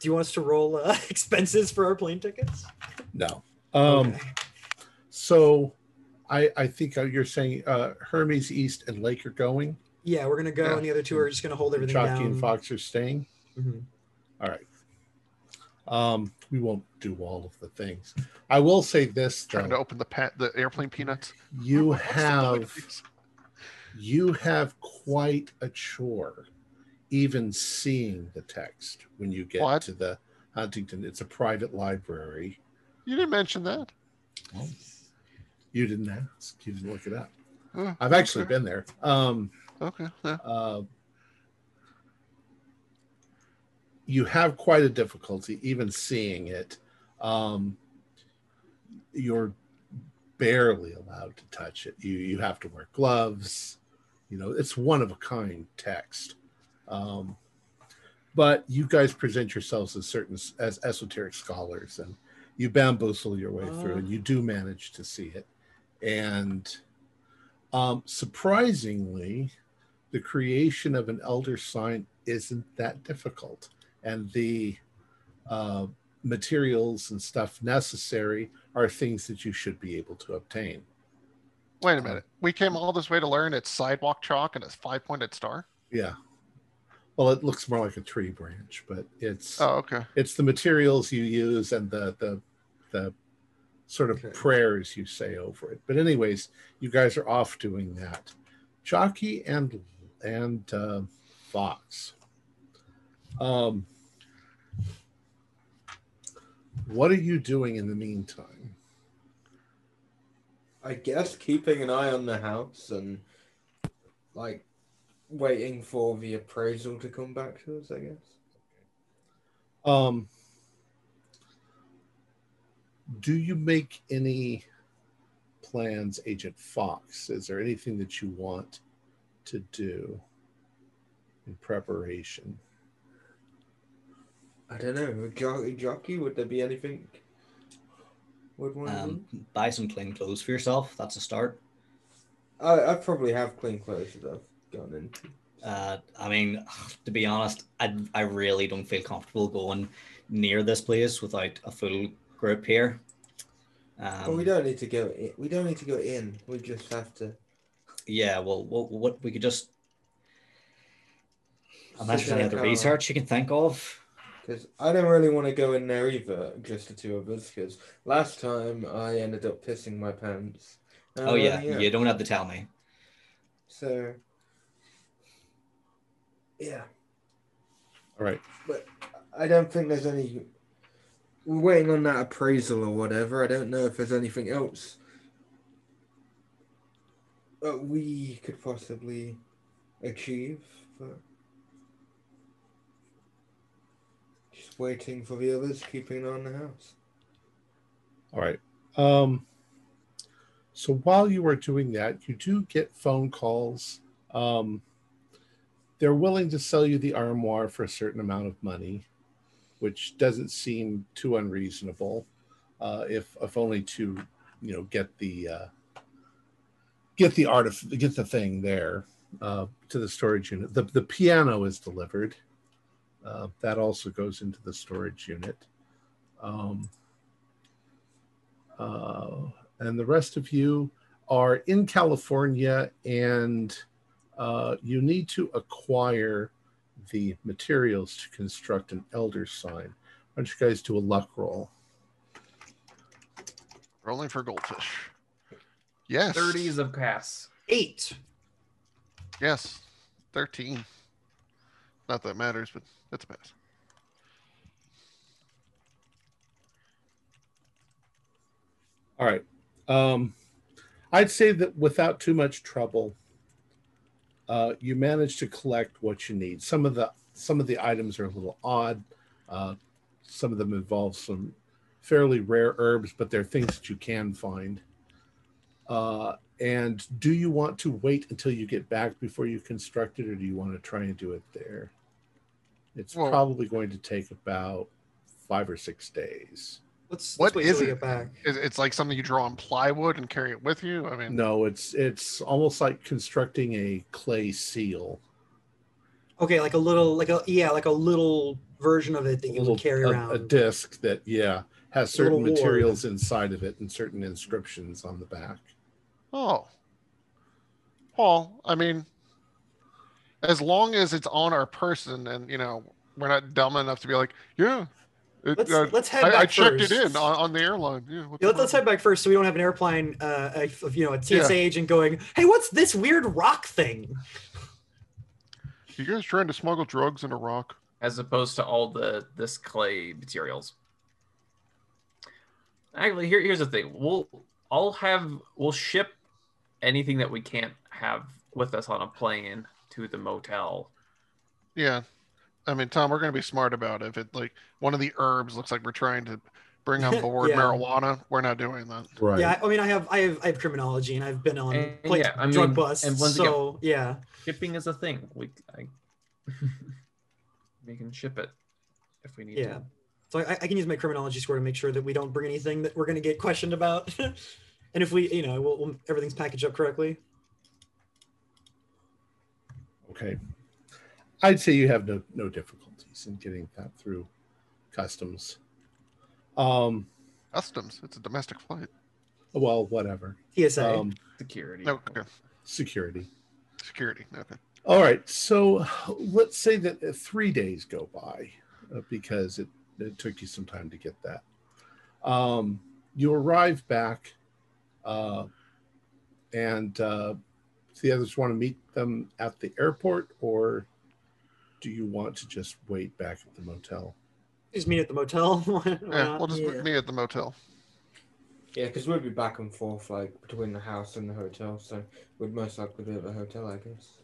Do you want us to roll uh, expenses for our plane tickets? No. Um, Okay. So I, I think uh, you're saying uh, Hermes East and Lake are going. Yeah, we're gonna go, Yeah. and the other two are just gonna hold everything Chalky down. and Fox are staying. Mhm. All right. Um, we won't do all of the things. I will say this though. Trying to open the pet, the airplane peanuts. you What's the point of have you have quite a chore, even seeing the text when you get What? to the Huntington. It's a private library. You didn't mention that. Well, you didn't ask. You didn't look it up. Oh, I've actually okay. been there. Um, Okay. Yeah. uh, you have quite a difficulty even seeing it. Um, you're barely allowed to touch it. You you have to wear gloves. You know, it's one of a kind text. Um, but you guys present yourselves as certain as esoteric scholars, and you bamboozle your way through, Ah. and you do manage to see it. And um, surprisingly, the creation of an elder sign isn't that difficult and the uh, materials and stuff necessary are things that you should be able to obtain Wait a minute. We came all this way to learn it's sidewalk chalk and it's five pointed star. yeah well it looks more like a tree branch but it's Oh, okay. it's the materials you use and the the the sort of Okay. prayers you say over it but anyways you guys are off doing that jockey and and uh, fox um what are you doing in the meantime I guess keeping an eye on the house and like waiting for the appraisal to come back to us, I guess. Um, do you make any plans, Agent Fox? Is there anything that you want to do in preparation? I don't know. Jockey, jockey, would there be anything? Would one Um, buy some clean clothes for yourself. That's a start. I, I probably have clean clothes that I've gone into. Uh, I mean, to be honest, I, I really don't feel comfortable going near this place without a full group here. Um, But we don't need to go. In. We don't need to go in. We just have to. Yeah, well, what, what we could just unless sit there's any in other car. research you can think of. Because I don't really want to go in there either, just the two of us. Because last time I ended up pissing my pants. Oh yeah, Uh, you don't have to tell me. So, yeah, All right. But I don't think there's any. We're waiting on that appraisal or whatever. I don't know if there's anything else that we could possibly achieve, but just waiting for the others, keeping on the house. All right. Um, so while you are doing that, you do get phone calls. Um, they're willing to sell you the armoire for a certain amount of money, which doesn't seem too unreasonable. Uh, if if only to you know get the uh, get the art of get the thing there uh, to the storage unit. The the piano is delivered. Uh, that also goes into the storage unit. Um, uh, and the rest of you are in California and uh, you need to acquire the materials to construct an elder sign. Why don't you guys do a luck roll? Rolling for goldfish. Yes. 30s of casts. Eight. Yes. 13. Not that matters, but that's a pass. All right. Um, I'd say that without too much trouble, uh, you manage to collect what you need. Some of the some of the items are a little odd. Uh, some of them involve some fairly rare herbs, but they're things that you can find. Uh, and do you want to wait until you get back before you construct it, or do you want to try and do it there? It's Well- probably going to take about five or six days. Let's, What let's is it? back. Is It's like something you draw on plywood and carry it with you. I mean, No, it's it's almost like constructing a clay seal. Okay, like a little, like a yeah, like a little version of it that A you little would carry a, around. a disc that yeah has A little certain ward. materials inside of it and certain inscriptions on the back. Oh. Well, I mean, as long as it's on our person and, you know, we're not dumb enough to be like, yeah, it, let's uh, let's head I, back I checked first. it in on, on the airline. Yeah, Yeah, the let's, let's head back first so we don't have an airplane uh, of, you know, a TSA Yeah. agent going, hey, what's this weird rock thing? You guys trying to smuggle drugs in a rock? as opposed to all the this clay materials. Actually, here, here's the thing: we'll I'll have we'll ship anything that we can't have with us on a plane to the motel. Yeah. I mean, Tom, we're going to be smart about it. If it, like, one of the herbs looks like we're trying to bring on board Yeah. marijuana, we're not doing that. Right. Yeah, I, I mean, I have, I have, I have criminology, and I've been on And- like yeah, I drug mean, busts. and once again- so yeah, Shipping is a thing. We I, we can ship it if we need yeah. to. So I, I can use my criminology score to make sure that we don't bring anything that we're going to get questioned about. and if we, you know, we'll, we'll, everything's packaged up correctly. Okay. I'd say you have no no difficulties in getting that through customs. Um. Customs. It's a domestic flight. Well, whatever. TSA. Um. Security. Okay. Security. Security. Okay. All right. So let's say that uh, three days go by uh, because it, it took you some time to get that. Um, you arrive back, uh, and uh, the others want to meet them at the airport, or do you want to just wait back at the motel? just meet at the motel. Yeah, we'll just Yeah. meet at the motel. Yeah, because we'd be back and forth like between the house and the hotel, so we'd most likely be at the hotel, I guess.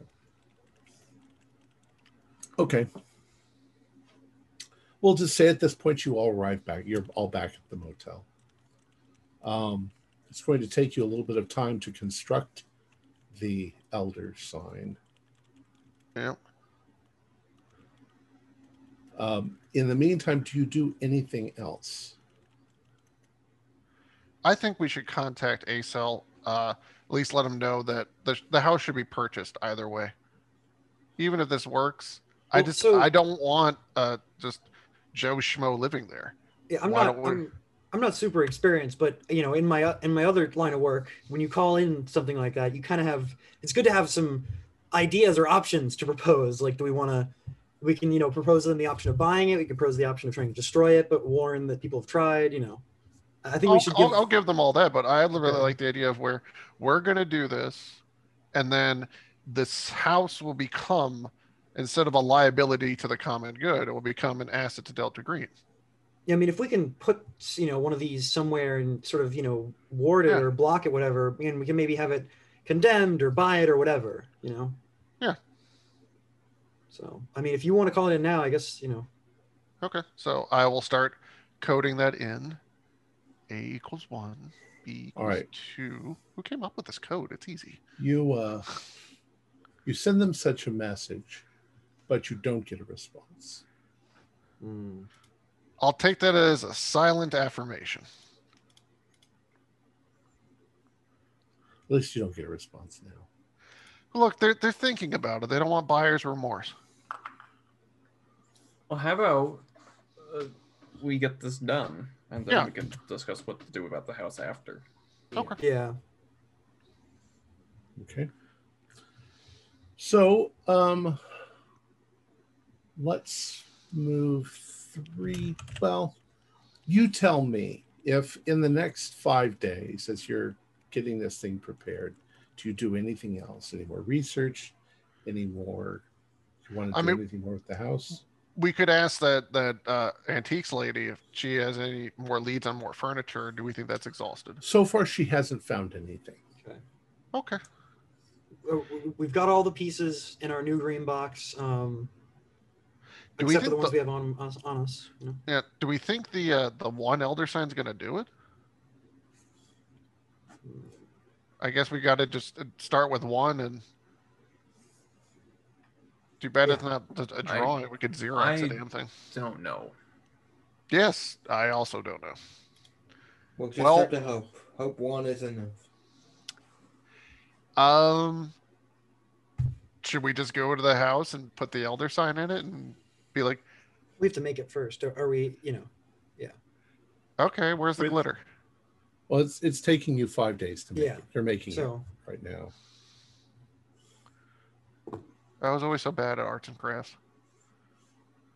Okay. We'll just say at this point you all arrive back. You're all back at the motel. Um, it's going to take you a little bit of time to construct the elder sign. Yeah. Um, in the meantime, do you do anything else? I think we should contact A-Cell. Uh, at least let them know that the, the house should be purchased either way. Even if this works, I Well, just so- I don't want uh just Joe Schmo living there. Yeah, I'm Why not. don't we- I'm, I'm not super experienced, but you know, in my uh, in my other line of work, when you call in something like that, you kind of have. It's good to have some ideas or options to propose. Like, do we want to? We can, you know, propose them the option of buying it. We can propose the option of trying to destroy it, but warn that people have tried. You know, I think I'll, we should give. I'll, I'll give them all that, but I really Okay. like the idea of where we're gonna do this, and then this house will become instead of a liability to the common good, it will become an asset to Delta Green. Yeah, I mean, if we can put you know one of these somewhere and sort of you know ward it Yeah. or block it, whatever, and we can maybe have it condemned or buy it or whatever, you know. Yeah. So, I mean, if you want to call it in now, I guess you know. Okay, so I will start coding that in. A equals one, B equals All right. two. Who came up with this code? It's easy. You uh, you send them such a message, but you don't get a response. I'll take that as a silent affirmation. At least you don't get a response now. Look, they're they're thinking about it. They don't want buyer's remorse. Well, how about uh, we get this done and then Yeah. we can discuss what to do about the house after. Okay. Yeah. Okay. So, um, let's move three. Well, you tell me if in the next five days, as you're getting this thing prepared, do you do anything else? Any more research? Any more? You want to I do mean- anything more with the house? We could ask that that uh, antiques lady if she has any more leads on more furniture. Do we think that's exhausted? So far, she hasn't found anything. Okay. Okay. we- We've got all the pieces in our new green box, um, Do we except think for the ones the- we have on us. On us you know? Yeah. Do we think the uh, the one elder sign's gonna do it? I guess we got to just uh, start with one and. Too bad it's not just a I- drawing. we could Xerox I- the damn thing. Don't know. Yes, I also don't know. We'll just Well- have to hope. Hope one is enough. Um, should we just go to the house and put the elder sign in it and be like, We have to make it first. Or are we, you know, yeah. Okay, where's the With- glitter? Well, it's it's taking you five days to make Yeah. it. You're making so it right now. I was always so bad at arts and crafts.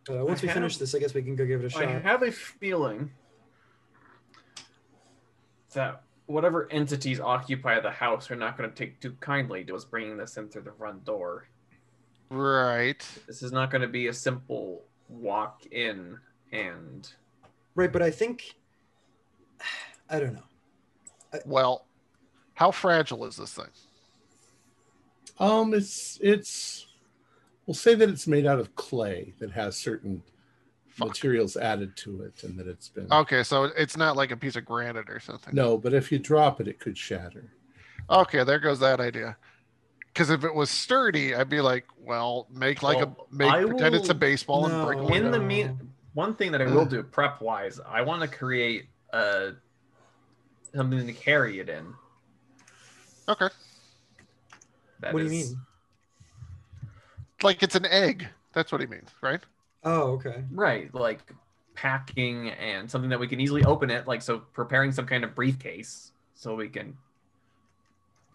uh, once I we have- finish this, I guess we can go give it a shot. I have a feeling that whatever entities occupy the house are not going to take too kindly to us bringing this in through the front door. Right. This is not going to be a simple walk in and Right, but I think I don't know. Well, how fragile is this thing? Um, it's it's we'll say that it's made out of clay that has certain Fuck. materials added to it, and that it's been Okay, so it's not like a piece of granite or something. no. But if you drop it, it could shatter. Okay, there goes that idea. Because if it was sturdy, I'd be like, well, make like Well, a make I pretend it's a will- baseball and break a in the mean one thing that I will do prep wise, I want to create uh something to carry it in. Okay, That what do you mean? Like it's an egg. That's what he means, right? Oh, okay. Right, like packing and something that we can easily open it, like so preparing some kind of briefcase so we can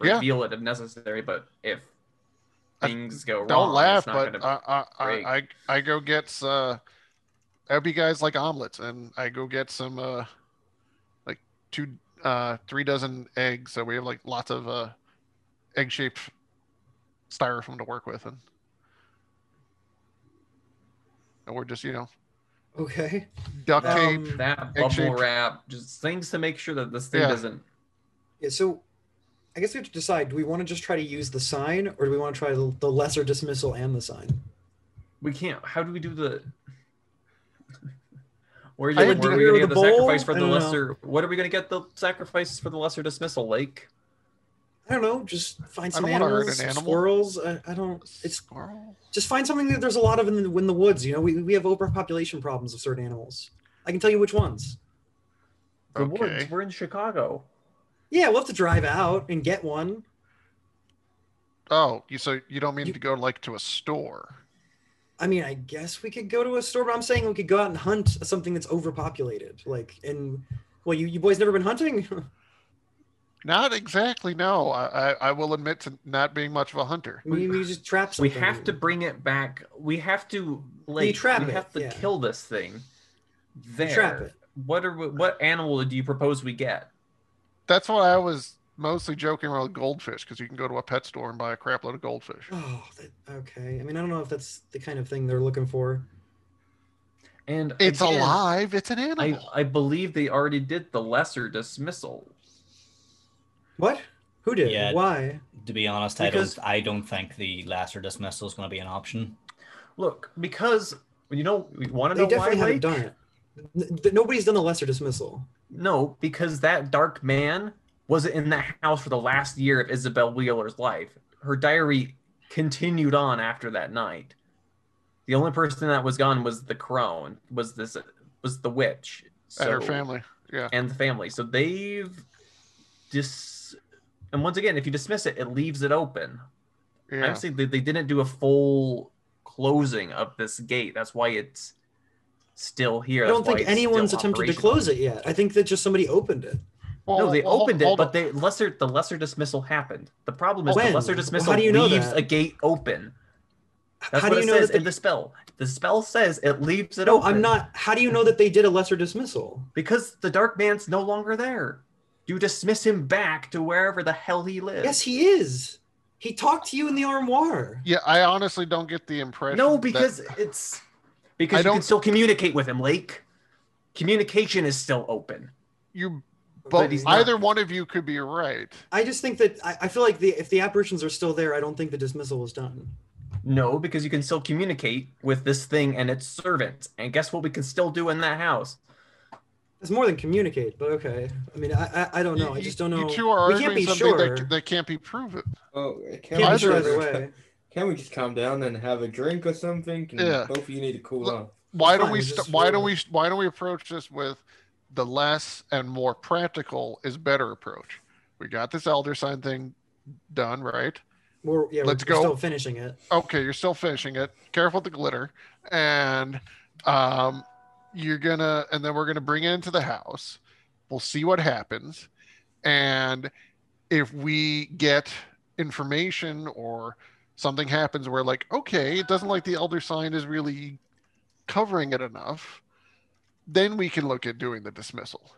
Yeah. reveal it if necessary, but if I- things go wrong, Don't laugh, it's not but I, I. I, I I go get uh, I'd be guys like omelets, and I go get some uh, like two uh three dozen eggs, so we have like lots of uh egg shaped styrofoam to work with, and and we're just you know Okay. duct tape. Um, that egg bubble shaped- wrap, just things to make sure that this thing Yeah. doesn't Yeah, so I guess we have to decide do we want to just try to use the sign or do we want to try the, the lesser dismissal and the sign? we can't how do we do the where are, you, where are we gonna get the bowl? sacrifice for the don't know. lesser what are we gonna get the sacrifices for the lesser dismissal lake I don't know. Just find I some don't wanna hurt animals, an animal. squirrels. I, I don't. It's Squirrel. just find something that there's a lot of in the, in the woods. You know, we, we have overpopulation problems of certain animals. I can tell you which ones. the Okay. woods we're in chicago Yeah, we'll have to drive out and get one. Oh, you so you don't mean You- to go like to a store? I mean, I guess we could go to a store, but I'm saying we could go out and hunt something that's overpopulated. Like, and well, you, you boys never been hunting? Not exactly. No, I, I I will admit to not being much of a hunter. we, we just trap we have to bring it back we have to like trap we it, have to yeah. kill this thing there trap it. what are we, what animal do you propose we get That's why I was mostly joking around with goldfish because you can go to a pet store and buy a crap load of goldfish. Oh, that, okay. I mean, I don't know if that's the kind of thing they're looking for. and It's again, alive. It's an I, animal. I believe they already did the lesser dismissal What? Who did? Yeah. Why? To be honest, Because- I don't. I don't think the lesser dismissal is going to be an option. look because you know we want to They know why definitely haven't Lake? done it. N- Nobody's done the lesser dismissal. no because that dark man wasn't in that house for the last year of isabel wheeler's life her diary continued on after that night the only person that was gone was the crone was this was the witch and her family. Yeah. and the family so they've dis and once again if you dismiss it it leaves it open Yeah. Obviously, they, they didn't do a full closing of this gate. That's why it's still here. I don't think anyone's attempted to close it yet. I think that just somebody opened it. Well, no, they well, hold- opened it, hold but on. they lesser the lesser dismissal happened. The problem is When? the lesser Well, dismissal how do you know leaves that? a gate open. That's how what do you it know says that? in the spell. The spell says it leaves it no, open. I'm not. How do you know that they did a lesser dismissal? because the dark man's no longer there. You dismiss him back to wherever the hell he lives. Yes, he is. He talked to you in the armoire. Yeah, I honestly don't get the impression. No, that- because it's because I you can don't- still communicate with him, Lake. Communication is still open. you But both either one of you could be right. I just think that I, I feel like the if the apparitions are still there, I don't think the dismissal was done. No, because you can still communicate with this thing and its servants. And guess what we can still do in that house? It's more than communicate, but okay. I mean, I I, I don't know. You- I just don't know. You two are we can't be something sure. that, that can't be proven. Oh, can Can't we be sure Either- either just, way. can we just calm down and have a drink or something? Can Yeah. both of you need to cool Look- off? Why don't we? St- why don't we? Why don't we approach this with the less and more practical is better approach? We got this elder sign thing done, right? We're, yeah, Let's we're, we're go. still finishing it. Okay, you're still finishing it. Careful with the glitter, and Um, you're gonna, and then we're gonna bring it into the house. We'll see what happens, and if we get information or something happens where like, okay, it doesn't like the elder sign is really covering it enough, then we can look at doing the dismissal.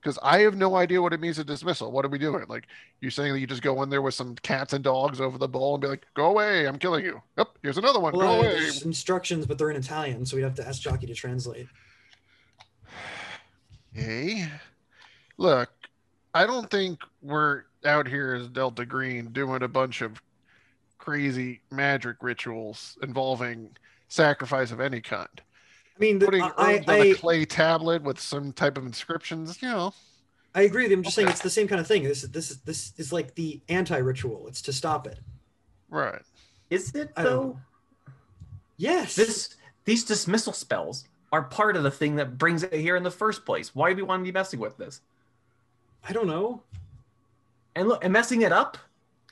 Because I have no idea what it means to dismissal. What are we doing? Like you're saying that you just go in there with some cats and dogs over the bowl and be like, "Go away! I'm killing you." Yep, here's another one. Well, go away. there's instructions, but they're in Italian, so we'd have to ask Jockey to translate. Hey, look, I don't think we're out here as Delta Green doing a bunch of crazy magic rituals involving sacrifice of any kind. I mean, the, Putting I, herbs on I, a clay tablet with some type of inscriptions, you know. I agree with you. I'm just saying it's the same kind of thing. This is this is this is like the anti-ritual. It's to stop it. Right. Is it I though? Yes. This these dismissal spells are part of the thing that brings it here in the first place. Why do we want to be messing with this? I don't know. And look, and messing it up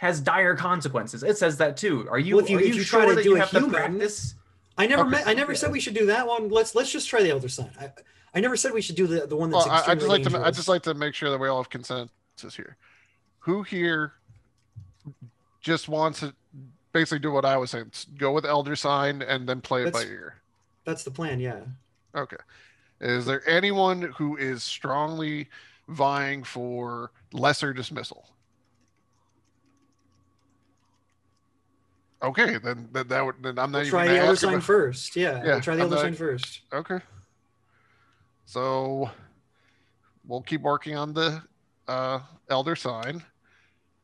has dire consequences. It says that too. Are you? Well, if you- are if you, you sure try to that do you a have human- to practice? I never Okay. met, I never said we should do that one. Let's let's just try the elder sign. I, I never said we should do the, the one that's Well, I, I just like to I just like to make sure that we all have consensus here. Who here just wants to basically do what I was saying? Go with elder sign and then play it by ear. That's the plan. Yeah. Okay. Is there anyone who is strongly vying for lesser dismissal? Okay, then then that would then I'm not We'll even try the elder ask sign about- first. Yeah. Yeah, we'll try the I'm elder not- sign first. Okay. So we'll keep working on the uh, elder sign.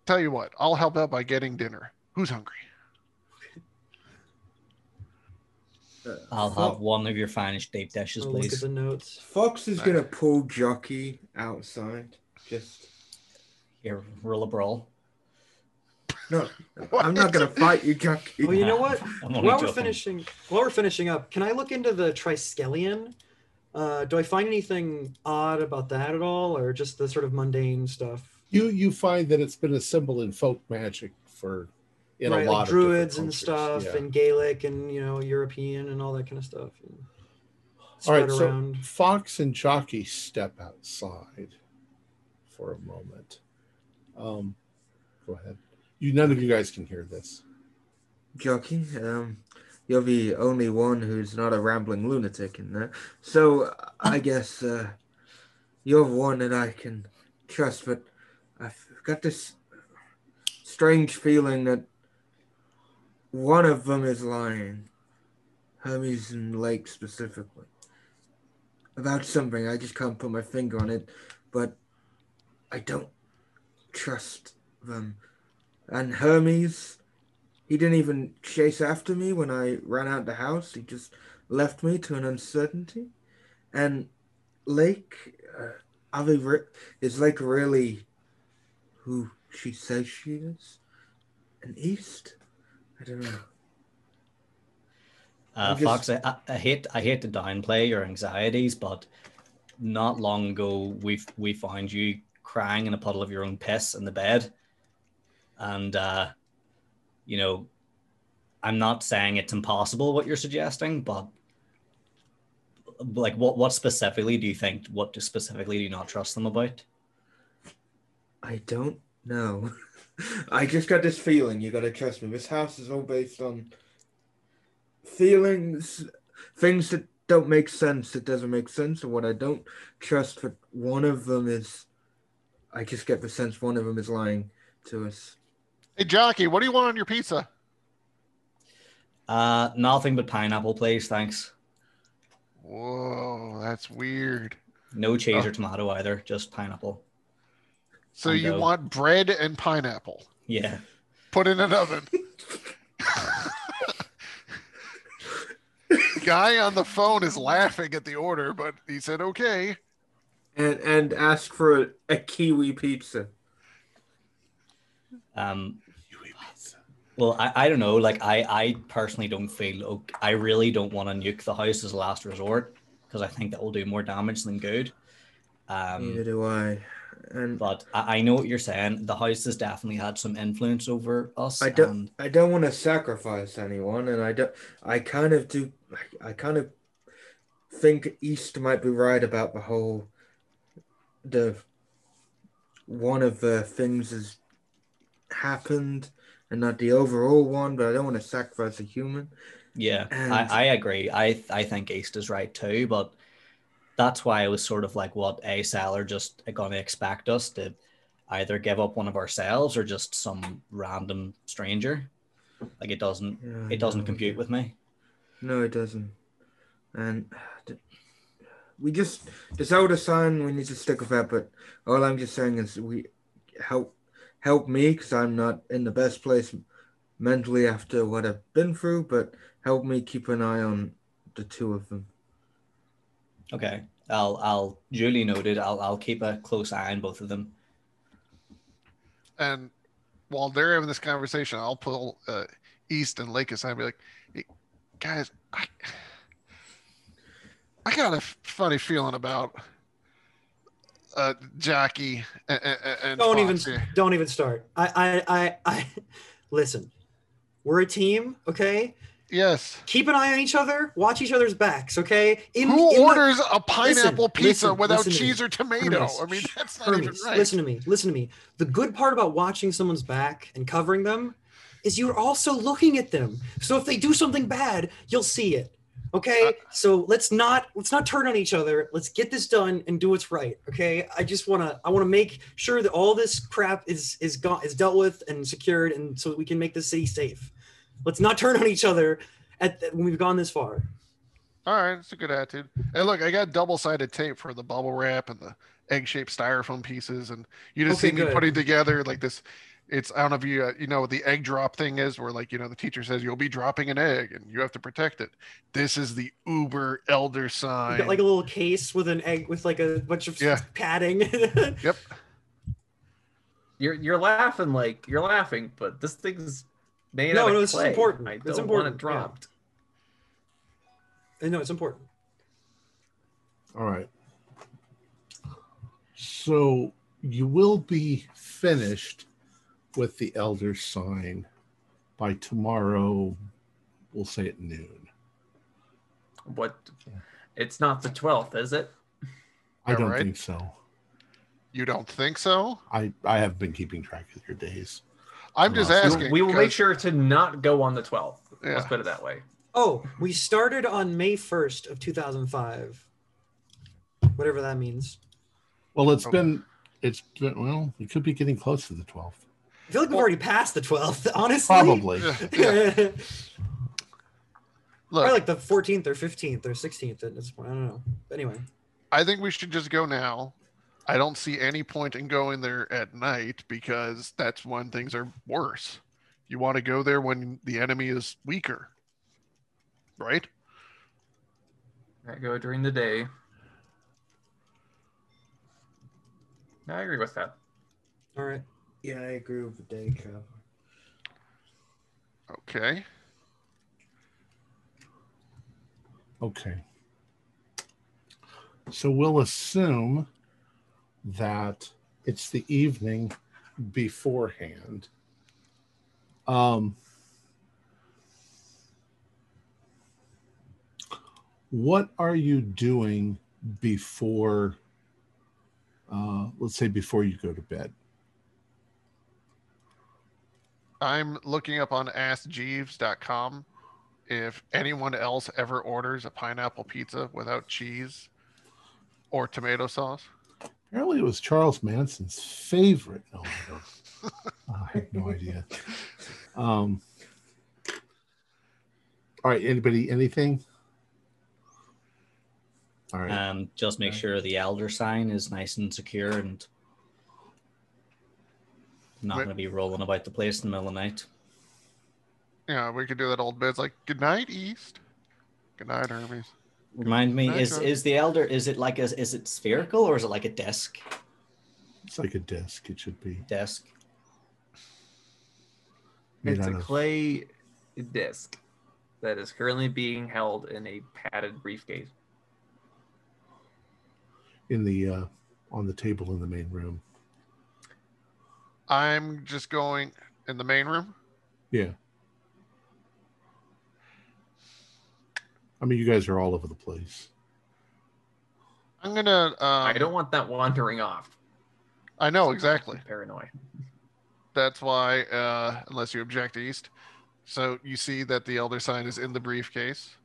Tell you what, I'll help out by getting dinner. Who's hungry? Uh, I'll Fo- have one of your finest deep dishes, I'll look at please. the notes. Fox is gonna pull Jockey outside. Just Here, roll a brawl. No, I'm not gonna fight you, Jockey. Well, you know what? I'm While we're joking. finishing, while we're finishing up, can I look into the Triskelion? Uh, do I find anything odd about that at all, or just the sort of mundane stuff? You you find that it's been a symbol in folk magic for in right, a lot like of druids and stuff, yeah. and Gaelic, and you know European, and all that kind of stuff. and All right, spread so. Fox and Jockey step outside for a moment. Um, go ahead. You none of you guys can hear this. Jockey, um, you're the only one who's not a rambling lunatic in there. So I guess uh, you're the one that I can trust. But I've got this strange feeling that one of them is lying. Hermes and Lake specifically. About something. I just can't put my finger on it. But I don't trust them. And Hermes, he didn't even chase after me when I ran out the house. He just left me to an uncertainty. And Lake, uh, re- is Lake really who she says she is? An East? I don't know. Uh, just- Fox, I, I- I hate I hate to downplay your anxieties, but not long ago we we found you crying in a puddle of your own piss in the bed, and uh, you know, I'm not saying it's impossible what you're suggesting, but like what what specifically do you think? What specifically do you not trust them about? I don't know. I just got this feeling. You gotta trust me. This house is all based on feelings, things that don't make sense. That doesn't make sense, and what I don't trust. But one of them is, I just get the sense one of them is lying to us. Hey, Jockey, what do you want on your pizza? Uh, nothing but pineapple, please, thanks. Whoa, that's weird. No cheese Oh. or tomato either, just pineapple. So I you know. want bread and pineapple Yeah. put in an oven. guy on the phone is laughing at the order, but he said okay. And and ask for a, a kiwi pizza. Um, well, I, I don't know. Like, I, I personally don't feel, ok- I really don't want to nuke the house as a last resort because I think that will do more damage than good. Neither Um, do I. and But I, I know what you're saying. The house has definitely had some influence over us. I don't. and I don't want to sacrifice anyone, and I don't. I kind of do. I kind of think East might be right about the whole. The one of the things has happened, and not the overall one. But I don't want to sacrifice a human. Yeah, And- I, I agree. I I think East is right too, but that's why I was sort of like, what a seller just going to expect us to either give up one of ourselves or just some random stranger. Like it doesn't Yeah, it doesn't no, compute with me. No, it doesn't. And we just the elder sign. We need to stick with that. But all I'm just saying is we help help me because I'm not in the best place mentally after what I've been through. But help me keep an eye on the two of them. Okay, I'll I'll duly noted. I'll I'll keep a close eye on both of them. And while they're having this conversation, I'll pull uh, East and Lake aside and be like, hey, guys, I, I got a funny feeling about uh, Jackie and, and, don't even Foxy." don't even start. I I I, I listen. We're a team, okay? Yes. Keep an eye on each other. Watch each other's backs, okay? In, Who in the- orders a pineapple pizza listen, without listen to me. cheese or tomato? Hermes, I mean, that's not even Hermes, right. listen to me. Listen to me. The good part about watching someone's back and covering them is you're also looking at them. So if they do something bad, you'll see it. Okay? Uh, so let's not let's not turn on each other. Let's get this done and do what's right. Okay? I just want to I want to make sure that all this crap is is gone is dealt with and secured and so that we can make the city safe. Let's not turn on each other at when we've gone this far. All right, it's a good attitude. And look, I got double-sided tape for the bubble wrap and the egg-shaped styrofoam pieces, and you just Okay, see me good. putting together like this. It's I don't know if you uh, you know what the egg drop thing is, where like you know the teacher says you'll be dropping an egg and you have to protect it. This is the Uber elder You sign. got like a little case with an egg with like a bunch of Yeah. padding. yep. You're you're laughing like you're laughing, but this thing's made No, out of no, this is important. I It's don't want important, it dropped. I know it's important. All right. So you will be finished with the elder sign by tomorrow. We'll say at noon. What? It's not the twelfth, is it? I don't right. think so. You don't think so? I I have been keeping track of your days. I'm just asking. we will make sure to not go on the twelfth. Let's put it that way. Oh, we started on May 1st of 2005. Whatever that means. Well, it's Okay. been it's been well. It could be getting close to the twelfth. I feel like we've already passed the 12th, honestly. Probably. Yeah, yeah. Probably like the 14th or 15th or 16th at this point. I don't know. But anyway. I think we should just go now. I don't see any point in going there at night because that's when things are worse. You want to go there when the enemy is weaker, right? I go during the day. I agree with that. All right. Yeah, I agree with the day travel. Okay. Okay. So we'll assume that it's the evening beforehand. Um, what are you doing before, uh, let's say, before you go to bed? I'm looking up on askjeeves.com if anyone else ever orders a pineapple pizza without cheese or tomato sauce. Apparently, it was Charles Manson's favorite. No, I, don't, I have no idea. Um, all right, anybody, anything? All right. Um, just make sure the elder sign is nice and secure and not going to be rolling about the place in the middle of the night. Yeah, we could do that old bit. It's like, good night, East. Good night, Hermes. Remind me, Nice is one. is the elder? Is it like a, is it spherical or is it like a disc? It's like a disc. It should be. Disc. made It's a of- clay disc that is currently being held in a padded briefcase. in the uh, on the table in the main room. I'm just going in the main room. Yeah. I mean, you guys are all over the place. I'm gonna. Um, I don't want that wandering off. I know exactly. Paranoid. That's why, uh, unless you object, East. So you see that the elder sign is in the briefcase.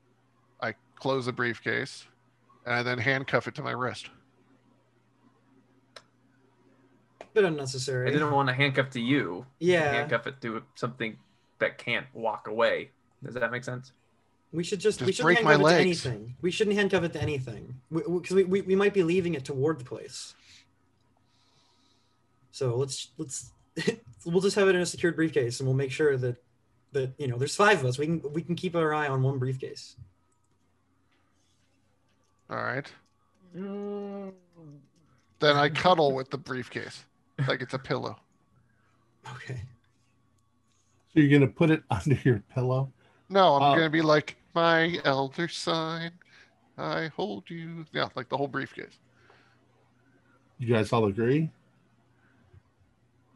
I close the briefcase, and I then handcuff it to my wrist. Bit unnecessary. I didn't want to handcuff to you. yeah, Handcuff it to something that can't walk away. Does that make sense? we should just, we shouldn't my handcuff it to anything. We shouldn't handcuff it to anything because we, we, we might be leaving it toward the place. So let's let's we'll just have it in a secured briefcase, and we'll make sure that that you know there's five of us. We can we can keep our eye on one briefcase. All right. Mm. Then I cuddle with the briefcase like it's a pillow. Okay. So you're gonna put it under your pillow. No, I'm Uh, gonna be like my elder sign. I hold you. Yeah, like the whole briefcase. You guys all agree?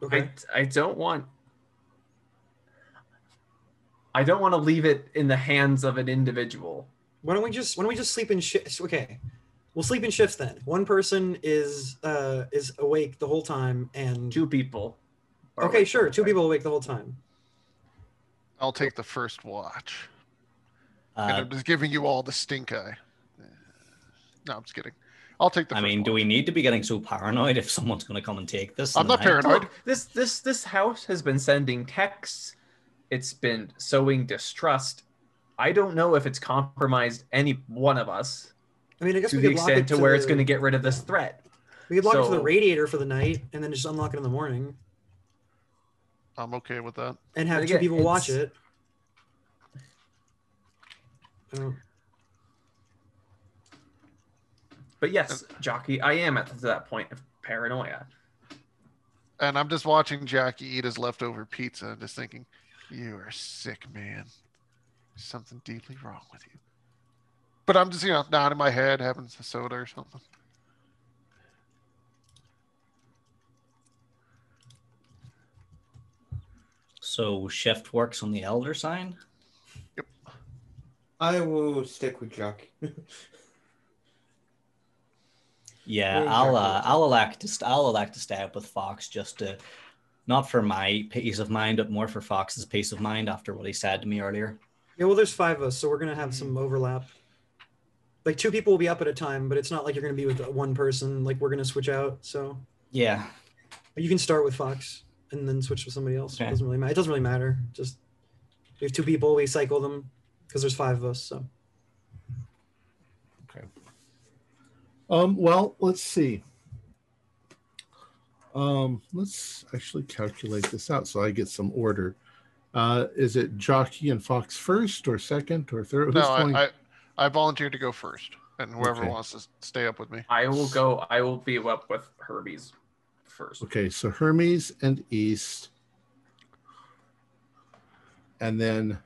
Okay. I I don't want I don't want to leave it in the hands of an individual. Why don't we just why don't we just sleep in shit? Okay, we'll sleep in shifts then. One person is uh is awake the whole time, and Two people. are okay, awake sure, two whole people awake the whole time. I'll take the first watch. and Uh, I'm just giving you all the stink eye. No, I'm just kidding. I'll take the I first mean, do watch. we need to be getting so paranoid if someone's going to come and take this? I'm in the not night? paranoid. Look, this this this house has been sending texts. It's been sowing distrust. I don't know if it's compromised any one of us I mean, I guess to we the could lock it extent to where it's going to get rid of this threat. We could lock it to the radiator for the night, and then just unlock it in the morning, I'm okay with that. and have But two people watch it. But yes, jockey, I am at that point of paranoia. And I'm just watching Jackie eat his leftover pizza and just thinking, you are sick, man. There's something deeply wrong with you. But I'm just, you know, nodding my head, having a soda or something. So Chef works on the elder sign. I will stick with Jockey. Yeah, Yeah, I'll uh. I'll elect to st- I'll elect to stay up with Fox just to not for my peace of mind, but more for Fox's peace of mind after what he said to me earlier. yeah. Well, there's five of us, so we're gonna have some overlap. Like two people will be up at a time, but it's not like you're gonna be with one person. Like we're gonna switch out. So Yeah, you can start with Fox and then switch with somebody else. It doesn't really matter. It doesn't really matter. Just we have two people, we cycle them because there's five of us. So okay. Um, well, let's see. Um, let's actually calculate this out so I get some order. Uh, is it Jockey and Fox first, or second, or third? No, Who's I, I, I volunteered to go first. And whoever Okay. wants to stay up with me. I will go. I will be up with Hermes first. Okay, so Hermes and East. And then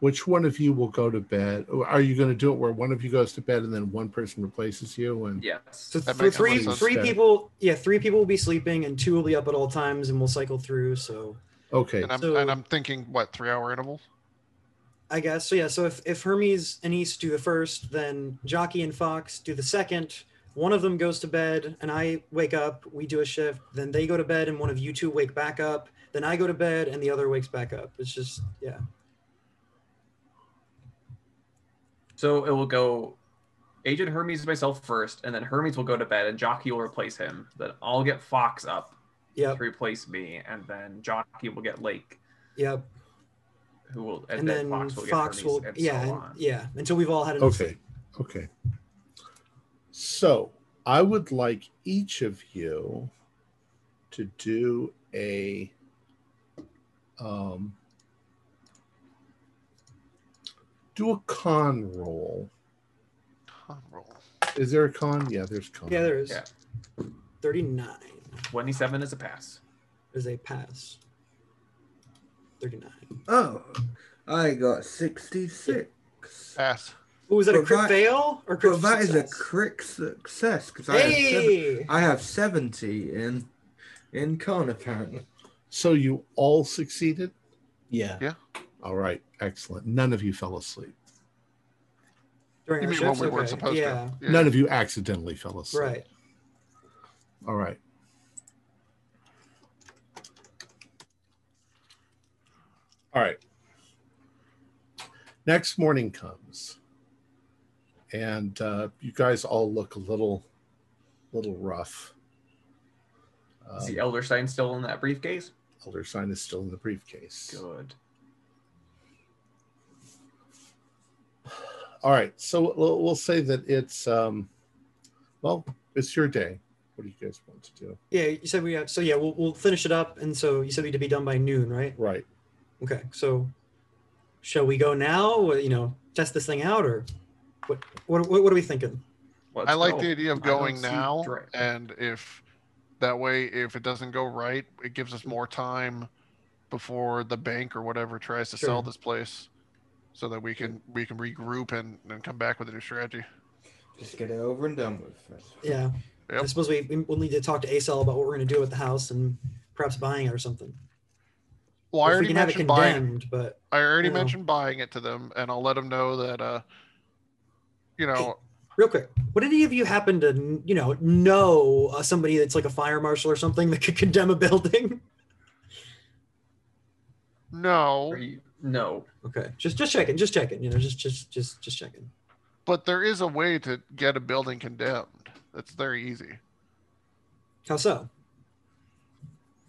which one of you will go to bed? Are you going to do it where one of you goes to bed and then one person replaces you? And Yes. so That for makes three a lot of three people, yeah, three people will be sleeping and two will be up at all times, and we'll cycle through. So okay, And I'm, So- and I'm thinking, what, three hour intervals? I guess so. Yeah. So if if Hermes and East do the first, then Jockey and Fox do the second. One of them goes to bed, and I wake up. We do a shift. Then they go to bed, and one of you two wake back up. Then I go to bed, and the other wakes back up. It's just yeah. So it will go Agent Hermes myself first, and then Hermes will go to bed, and Jockey will replace him. Then I'll get Fox up Yep. to replace me, and then Jockey will get Lake, Yep. Who will, and, And, then, then Fox will get Fox will and yeah so and- on. yeah until we've all had enough. okay, okay. So I would like each of you to do a um, do a con roll. Con roll. Is there a con? Yeah, there's con. Yeah, there is. Yeah. Thirty-nine Twenty-seven is a pass. is a pass. Thirty-nine. Oh, I got 66. Pass. Oh, is that a But crit fail or crit But that is a success? crit success because I, have Hey. I have 70 in. in con, apparently. So you all succeeded? Yeah. Yeah. All right, excellent. None of you fell asleep. During You our mean when shifts? we weren't supposed yeah. to? Yeah. None of you accidentally fell asleep. Right. All right. All right. Next morning comes, and uh, you guys all look a little, little rough. Is Um, the Elder Sign still in that briefcase? Elder sign is still in the briefcase. Good. All right, so we'll, we'll say that it's um, well, it's your day. What do you guys want to do? Yeah, you said we have, so yeah, we'll, we'll finish it up. And so you said we had to be done by noon, right? Right. Okay. So shall we go now? Uh, you know, test this thing out or what, what, what, what are we thinking? Let's I like go. the idea of going now, dra- and if that way, if it doesn't go right, it gives us more time before the bank or whatever tries to Sure. sell this place, so that we can we can regroup and and come back with a new strategy. Just get it over and done with. That's- Yeah. I suppose we, we'll need to talk to ASL about what we're going to do with the house and perhaps buying it or something. Well, I If we already can have it mentioned buying. condemned, but I already you know. mentioned buying it to them, and I'll let them know that uh, you know, real quick, would any of you happen to, you know, know uh, somebody that's like a fire marshal or something that could condemn a building? no, you- No. Okay, just just checking, just checking. You know, just just just just checking. but there is a way to get a building condemned. That's very easy. How so?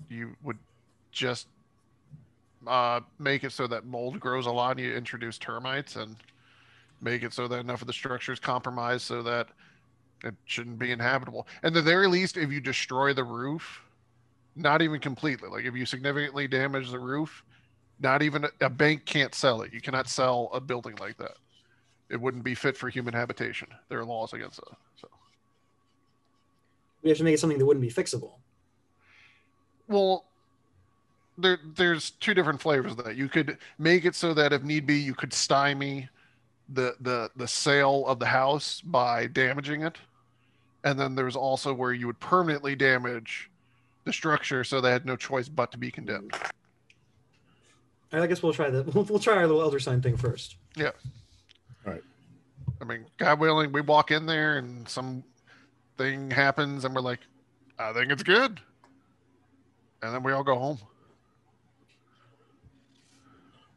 you would just uh, make it so that mold grows a lot and you introduce termites and make it so that enough of the structure is compromised so that it shouldn't be inhabitable. And the very least, if you destroy the roof, not even completely, like if you significantly damage the roof, not even a, a bank can't sell it. You cannot sell a building like that. It wouldn't be fit for human habitation. There are laws against that. So. We have to make it something that wouldn't be fixable. Well, there there's two different flavors of that. You could make it so that if need be, you could stymie the the the sale of the house by damaging it, and then there's also where you would permanently damage the structure so they had no choice but to be condemned. All right, I guess we'll try the we'll, we'll try our little elder sign thing first. I mean, God willing, we walk in there and some thing happens, and we're like, I think it's good, and then we all go home.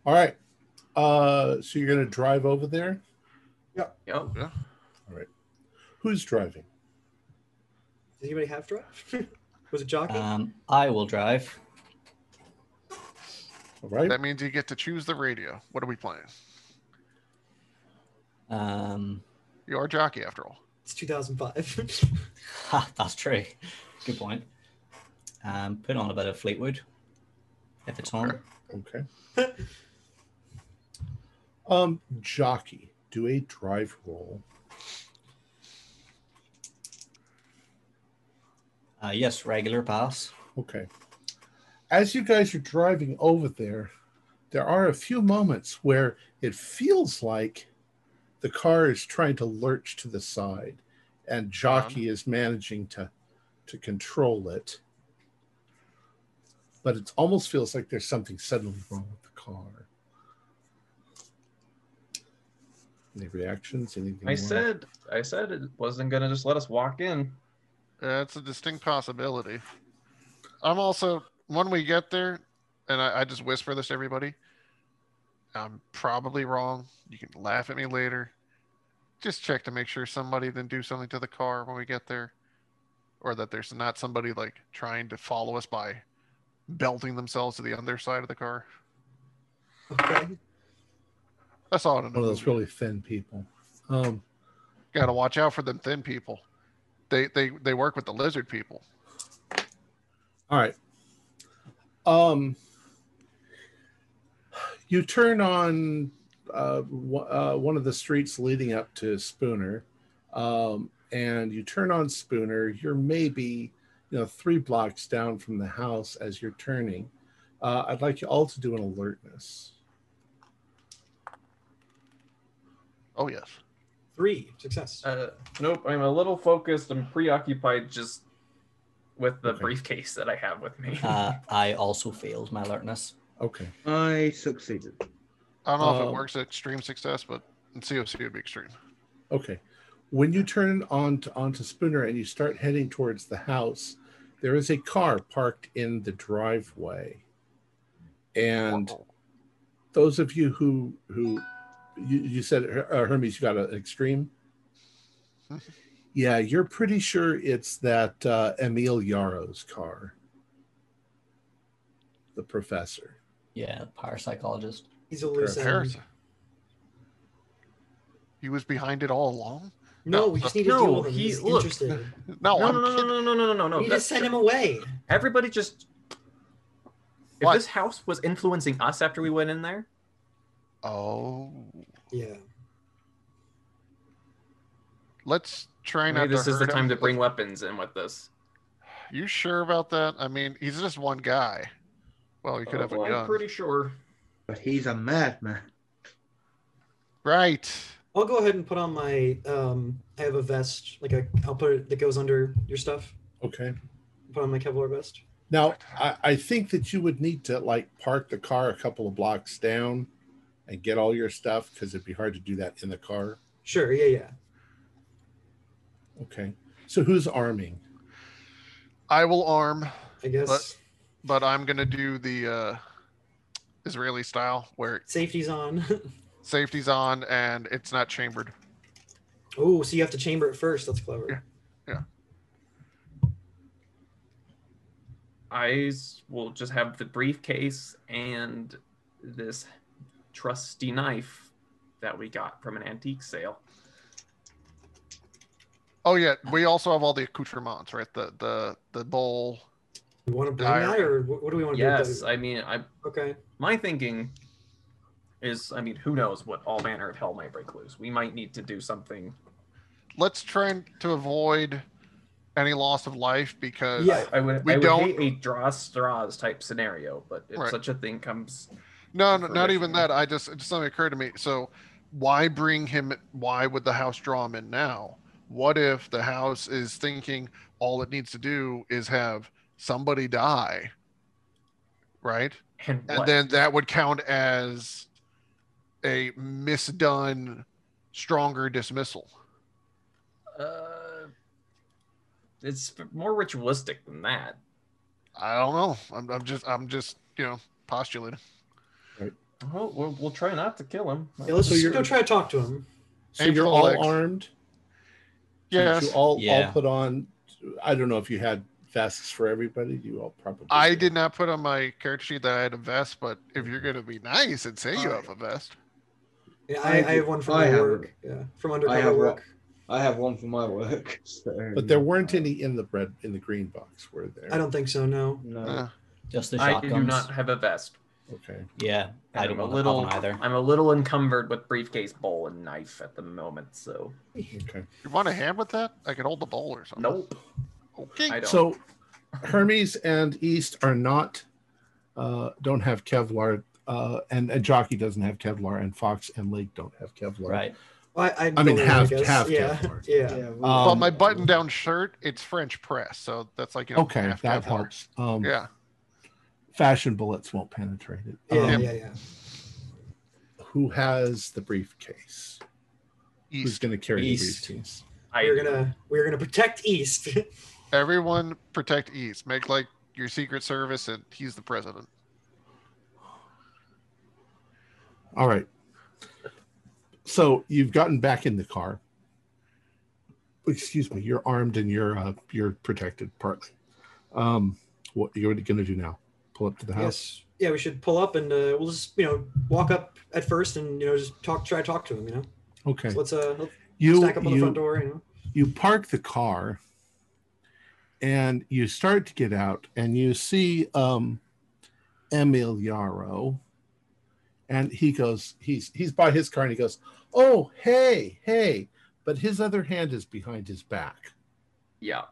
All right. Uh, so you're gonna drive over there. Yeah. Yep. Yeah. All right. Who's driving? Does anybody have drive? Was it jockey? Um, I will drive. All right. That means you get to choose the radio. What are we playing? Um, You are jockey after all. it's 2005. ha, that's true. Good point. Um, put on a bit of Fleetwood if it's on. Okay. Okay. Um, jockey, do a drive roll. Uh, yes, regular pass. Okay. As you guys are driving over there, there are a few moments where it feels like the car is trying to lurch to the side and jockey is managing to to control it. But it almost feels like there's something suddenly wrong with the car. Any reactions? Anything? I you wanna- said I said it wasn't gonna just let us walk in. That's a distinct possibility. I'm also when we get there, and I, I just whisper this to everybody. I'm probably wrong. You can laugh at me later. Just check to make sure somebody didn't do something to the car when we get there, or that there's not somebody like trying to follow us by belting themselves to the underside of the car. okay. I saw it in one of those really thin people. Um, Got to watch out for them thin people. They they they work with the lizard people. All right. Um, you turn on uh, w- uh, one of the streets leading up to Spooner, um, and you turn on Spooner. You're maybe you know three blocks down from the house as you're turning. Uh, I'd like you all to do an alertness. Oh yes. Three success. Uh, nope, I'm a little focused. I'm preoccupied just with the Okay. briefcase that I have with me. Uh, I also failed my alertness. Okay. I succeeded. I don't know if Um, it works at extreme success, but in COC would be extreme. Okay. When you turn on to, onto Spooner and you start heading towards the house, there is a car parked in the driveway. And those of you who who you, you said uh, Hermes, you got an extreme. Yeah, you're pretty sure it's that uh, Emil Yaro's car, the professor. Yeah, parapsychologist. He's a loose end. He was behind it all along. No, No, we just need to No, deal with him. he- He's look. interested. No, no, no, no, no, no, no, no, no, no. we just send him away. Everybody just. If this house was influencing us after we went in there, Oh, Yeah. let's try not maybe this to is the time him. to bring weapons in with this. You sure about that? I mean, he's just one guy. Well, you could have a Oh, gun. I'm pretty sure. But he's a madman. Right. I'll go ahead and put on my. Um, I have a vest, like a. I'll put it that goes under your stuff. Okay. Put on my Kevlar vest. Now, I, I think that you would need to like park the car a couple of blocks down and get all your stuff because it'd be hard to do that in the car. Sure. Yeah. Yeah. Okay. So who's arming? I will arm, I guess but I'm gonna do the uh, Israeli style where safety's on. safety's on and it's not chambered. oh, so you have to chamber it first. That's clever. Yeah. I will just have the briefcase and this trusty knife that we got from an antique sale. Oh yeah, we also have all the accoutrements, right? The the the bowl. We want to bring that, or what, what do we want to Yes, do? I mean, I? Okay. my thinking is, I mean, who knows what all manner of hell might break loose. We might need to do something. Let's try to avoid any loss of life because Yeah. I would, We I would don't- hate a draw straws type scenario, but if Right. such a thing comes, No, no, not even that. I just it just something occurred to me. So why bring him? Why would the house draw him in now? What if the house is thinking all it needs to do is have somebody die, right? and, And then that would count as a misdone, stronger dismissal. uh, it's more ritualistic than that. I don't know. I'm, I'm just I'm just you know postulating. Well, we'll, we'll try not to kill him. Yeah, let's So just you're- go try to talk to him. So Aim you're all legs. armed. Yes, You all Yeah. all put on. I don't know if you had vests for everybody. You all probably. I did not put on my character sheet that I had a vest, but if you're gonna be nice and say you Uh, have a vest, Yeah, I I, I have one from I my have work. Yeah, from I undercover have work. one. I have one for my work. So, But there weren't any in the bread in the green box, were there? I don't think so. No. No. uh, Just the shotguns. I do not have a vest. Okay. Yeah, I And don't I'm know a little, either. I'm a little encumbered with briefcase, bowl, and knife at the moment. So Okay. you want a hand with that? I can hold the bowl or something. nope, Okay. So Hermes and East are not uh, don't have Kevlar, uh, and, and Jockey doesn't have Kevlar, and Fox and Lake don't have Kevlar. Right. Well, I, I, I mean, have- guess. have yeah, Kevlar. yeah. Yeah, Um, well, my button-down shirt, it's French press, so that's like you know, Okay, half that Kevlar. helps. Um, Yeah. Fashion bullets won't penetrate it. Yeah, Um, yeah, yeah. Who has the briefcase? Who's going to carry East. the briefcase? I We're gonna we're gonna protect East. Everyone protect East. Make like your Secret Service, and he's the president. All right. So you've gotten back in the car. Excuse me. You're armed and you're uh, you're protected partly. Um, what you're going to do now? Pull up to the house. yes. Yeah, we should pull up and uh, we'll just you know walk up at first and you know just talk try to talk to him. You know. Okay. So let's uh let's You stack up on the front door. You know. you park the car, and you start to get out, and you see um, Emil Yarrow, and he goes he's he's by his car, and he goes, "Oh hey hey," but his other hand is behind his back. yeah,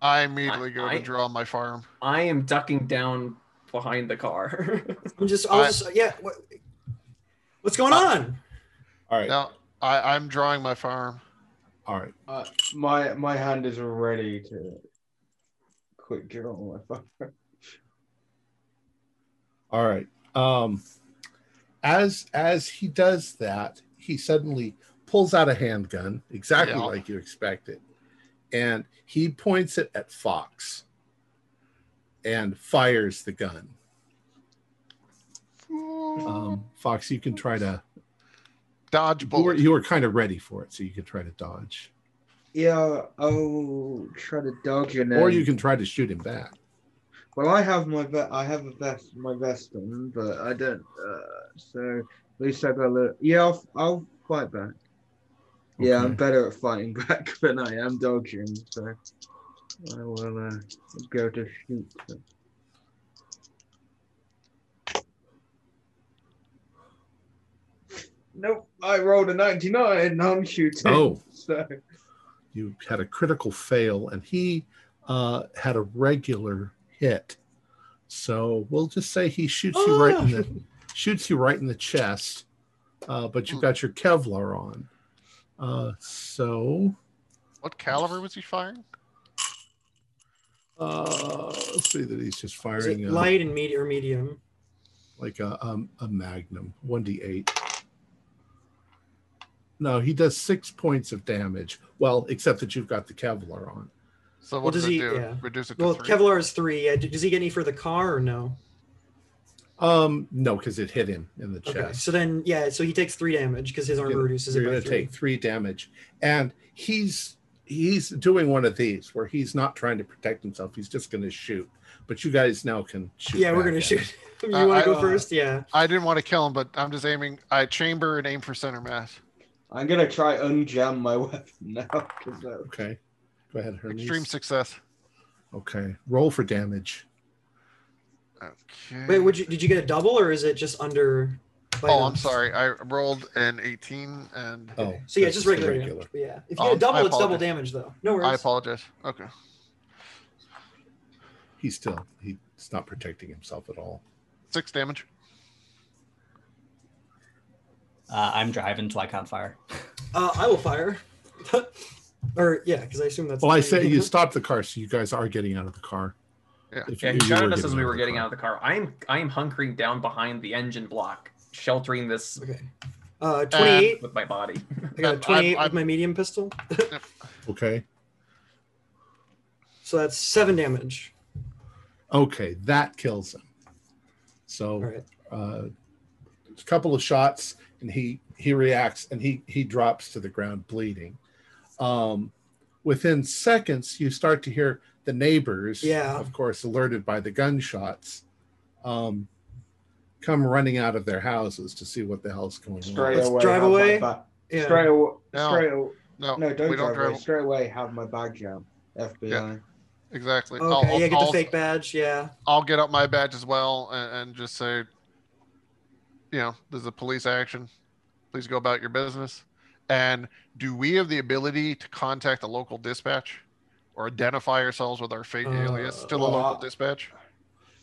I immediately I- go I- to draw my firearm. I am ducking down behind the car. I'm just I'll I- just yeah. What, what's going Uh, on? All right. Now I, I'm drawing my firearm. All right. Uh, my my hand is ready to quick draw on my phone. All right. Um, as as he does that, he suddenly pulls out a handgun, exactly Yeah. like you expected, and he points it at Fox and fires the gun. Um, Fox, you can try to. Dodge You were, bullet. you were kind of ready for it, so you can try to dodge, Yeah, I'll try to dodge and then. or you can try to shoot him back. Well, I have my ve- I have a vest, my vest on, but I don't. Uh, so at least I got a little. Yeah, I'll, I'll fight back. Yeah, I'm better at fighting back than I am dodging. So I will uh, go to shoot. them. Nope, I rolled a 99. and I'm shooting. Oh. so you had a critical fail and he uh, had a regular hit so we'll just say he shoots you right in the shoots you right in the chest uh, but you've got your kevlar on uh, so What caliber was he firing? Uh, let's see that he's just Is firing it uh, light and medium or medium? like a, um, a magnum 1d8 no he does six points of damage well except that you've got the kevlar on So Well, what does does he- do? yeah. Reduce it to Well, three. Kevlar is three. Yeah, does he get any for the car or no? um no because it hit him in the chest Okay, so then yeah, so he takes three damage because his armor You're- reduces you're it by going to three. take three damage and he's he's doing one of these where he's not trying to protect himself he's just going to shoot but you guys now can shoot yeah, we're gonna shoot. you Uh, want to go uh, first? Yeah. I didn't want to kill him, but I'm just aiming. I chamber and aim for center mass. I'm gonna try unjam my weapon now. that- okay go ahead Hermes. Extreme success. okay roll for damage Okay. Wait, would you did you get a double or is it just under? By Oh, I'm sorry. I rolled an 18, and oh So yeah, that's just the regular, damage. But yeah, if you Oh, get a double, it's double apologize. damage though. No worries. I apologize. Okay. he's still he's not protecting himself at all Six damage. Uh, I'm driving, so I can't fire. Uh, I will fire. or yeah, because I assume that's. well i the say you stop the car so you guys are getting out of the car Yeah. If Yeah, you- he you shouted us as we were getting car. out of the car. I'm I'm hunkering down behind the engine block, sheltering this Okay. Uh, twenty-eight. with my body. I got a I'm- twenty-eight I'm- with my medium pistol. okay so that's seven damage. okay that kills him so All right. uh, a couple of shots and he he reacts and he he drops to the ground bleeding um within seconds you start to hear the neighbors Yeah. of course alerted by the gunshots um come running out of their houses to see what the hell's going Straight on Let's away. drive away. ba- Yeah. Straight away. No. Straight away. No, No, don't we drive don't away. drive. Straight away, have my badge out. FBI. Exactly. Okay. I'll, yeah, get I'll, the fake badge. Yeah. I'll get up my badge as well and, and just say, you know, this is a police action. Please go about your business. And do we have the ability to contact a local dispatch or identify ourselves with our fake Uh, alias to the well, local dispatch?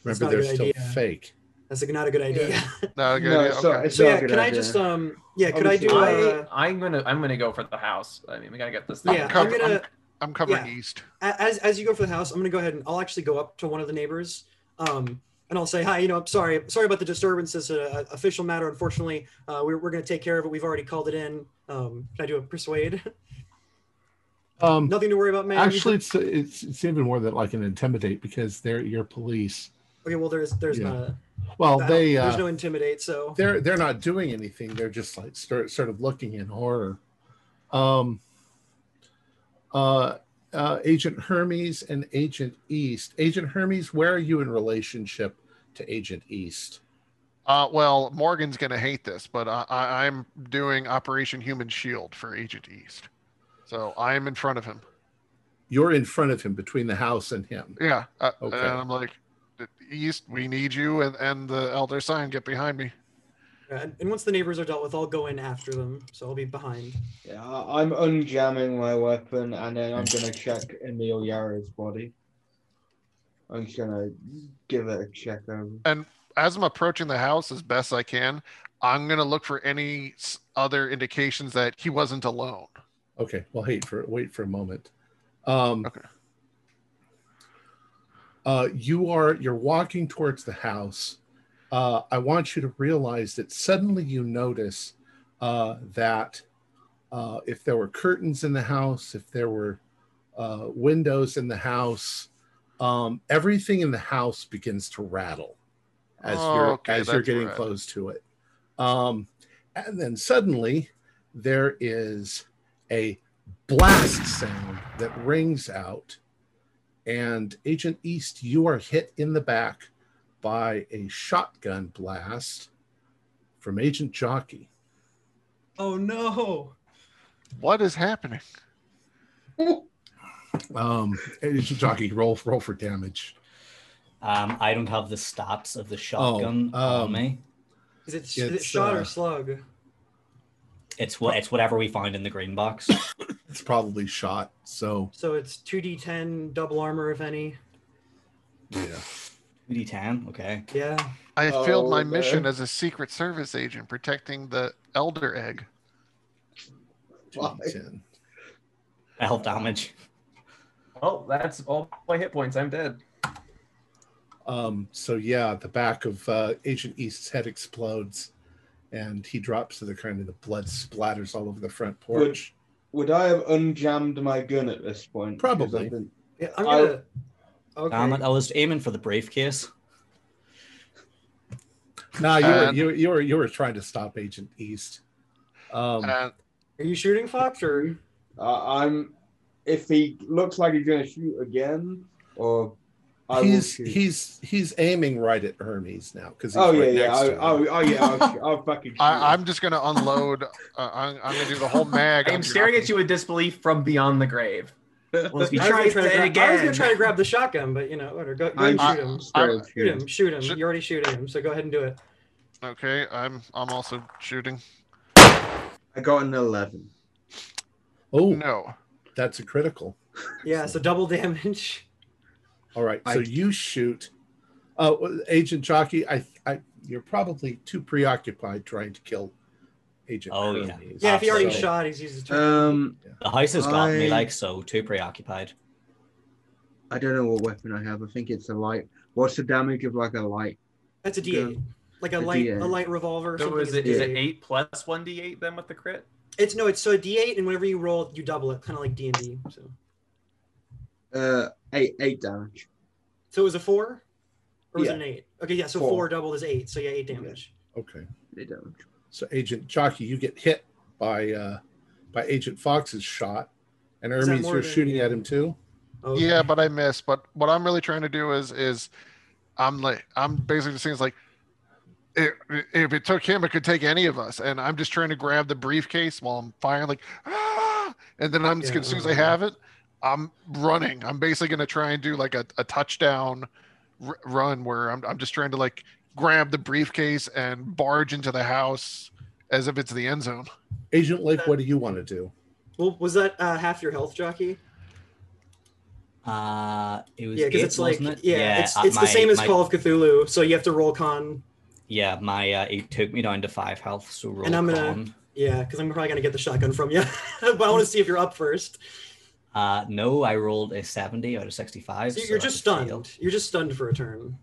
Remember they're still idea. fake That's like not a good idea. No, good No, idea. so Okay. so yeah, good can I idea. just um yeah, could I do Obviously. uh, I, I'm gonna I'm gonna go for the house. I mean, we gotta get this. Thing. yeah, I'm cover- gonna I'm covering yeah. east. as as you go for the house, I'm gonna go ahead and I'll actually go up to one of the neighbors, um, and I'll say, "Hi, you know, I'm sorry, sorry about the disturbance. It's an official matter. Unfortunately, uh, we're we're gonna take care of it. We've already called it in. Um, can I do a persuade? um Nothing to worry about, man. actually it's, it's it's even more than like an intimidate because they're your police okay. Well, there's there's Yeah. not. well they uh, there's no intimidate. So they're they're not doing anything they're just like start, sort of looking in horror um uh uh agent hermes and agent east agent hermes where are you in relationship to agent east Uh, well, Morgan's going to hate this, but I, I, I'm doing Operation Human Shield for Agent East. So I am in front of him. you're in front of him between the house and him Yeah. Uh, Okay. And I'm like, East, we need you. And, and the Elder Sign, get behind me. and once the neighbors are dealt with, I'll go in after them. So I'll be behind. Yeah, I- I'm unjamming my weapon and then I'm gonna check Emil Yara's body. I'm just gonna give it a check over. And as I'm approaching the house as best I can, I'm going to look for any other indications that he wasn't alone. okay well wait for wait for a moment um Okay. Uh, you are you're walking towards the house. Uh, I want you to realize that suddenly you notice uh, that uh, if there were curtains in the house, if there were uh, windows in the house, um, everything in the house begins to rattle as Oh, you're okay, as you're getting right. close to it. Um, and then suddenly there is a blast sound that rings out. And Agent East, you are hit in the back by a shotgun blast from Agent Jockey. Oh no! What is happening? Um, Agent Jockey, roll roll for damage. Um, I don't have the stats of the shotgun on um, me. Is it, is it shot uh, or slug? It's what it's whatever we find in the green box. It's probably shot. So So it's two d10 double armor if any. yeah. 2d10, okay. Yeah. I failed my Oh, mission as a secret service agent protecting the elder egg. Why? 10. Health damage. Oh, that's all my hit points. I'm dead. Um, so yeah, the back of uh, Agent East's head explodes, and he drops to the kind of the blood splatters all over the front porch. Would I have unjammed my gun at this point? Probably. I've Yeah, I'm I'll- gonna. Okay. Damn I was aiming for the briefcase. No, you were And- you, were- you were you were trying to stop Agent East. Um, And Are you shooting Fox or? Uh, I'm. If he looks like he's going to shoot again, or I he's he's he's aiming right at Hermes now because Oh yeah, right yeah. next I, to him. oh, oh yeah. I'll, shoot- I'll fucking. Shoot I, him. I'm just gonna unload. Uh, I'm, I'm gonna do the whole mag. I am staring at you with disbelief from beyond the grave. Well, if you I was, try gonna it try to grab, I was gonna try to grab the shotgun, but you know, whatever. Go, go I'm ahead and shoot I- him. Shoot him. Shoot him. Shoot- You're already shooting him, so go ahead and do it. Okay, I'm I'm also shooting. I got an eleven. oh, No. that's a critical. Yeah, so double damage. All right, I- so you shoot. Uh, Agent Jockey, I, I, you're probably too preoccupied trying to kill Agent Oh, yeah. Hermes. Yeah, if he already Absolutely. shot, he's used his turn. Um, The house has got me like so, too preoccupied. I don't know what weapon I have. I think it's a light. What's the damage of like a light? That's a D8, like a, A light, D8. a light revolver. or So something is it a is it D8. eight plus one d eight then with the crit? It's no, it's so a D8, and whenever you roll, you double it, kind of like D and D. So, Uh, eight eight damage. so it was a four, or was Yeah. it an eight? Okay, yeah, so Four. four, doubled is eight, so yeah, eight damage. Okay, Eight damage. so Agent Jockey, you get hit by uh, by Agent Fox's shot, and Is Hermes, you're than- shooting at him too. Okay. Yeah, but I miss. But what I'm really trying to do is is I'm like I'm basically just saying it's like if, if it took him, it could take any of us. And I'm just trying to grab the briefcase while I'm firing, like ah, and then I'm just gonna, as soon as I have it, I'm running. I'm basically gonna try and do like a, a touchdown r- run where I'm I'm just trying to like grab the briefcase and barge into the house as if it's the end zone. Agent Lake, what do you want to do? Well, was that uh, half your health, jockey? Uh, it was Yeah, because it's like it? yeah, it's uh, it's my- the same as my- Call of Cthulhu, so you have to roll con. Yeah, my uh, it took me down to five health, so roll And I'm gonna- con. Yeah, because I'm probably gonna get the shotgun from you, but I want to see if you're up first. Uh, no, I rolled a seventy out of sixty-five. So so you're that's just stunned. fail. You're just stunned for a turn.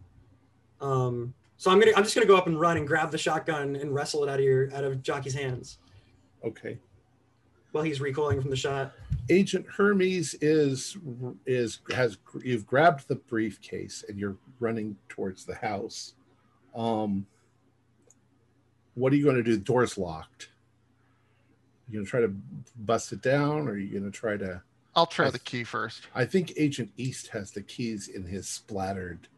Um, so I'm gonna I'm just gonna go up and run and grab the shotgun and wrestle it out of your out of Jockey's hands Okay, while he's recoiling from the shot. Agent Hermes is is has you've grabbed the briefcase and you're running towards the house. Um, what are you going to do? The door's locked. You gonna try to bust it down, or are you gonna try to? I'll try I the key first. I think Agent East has the keys in his splattered.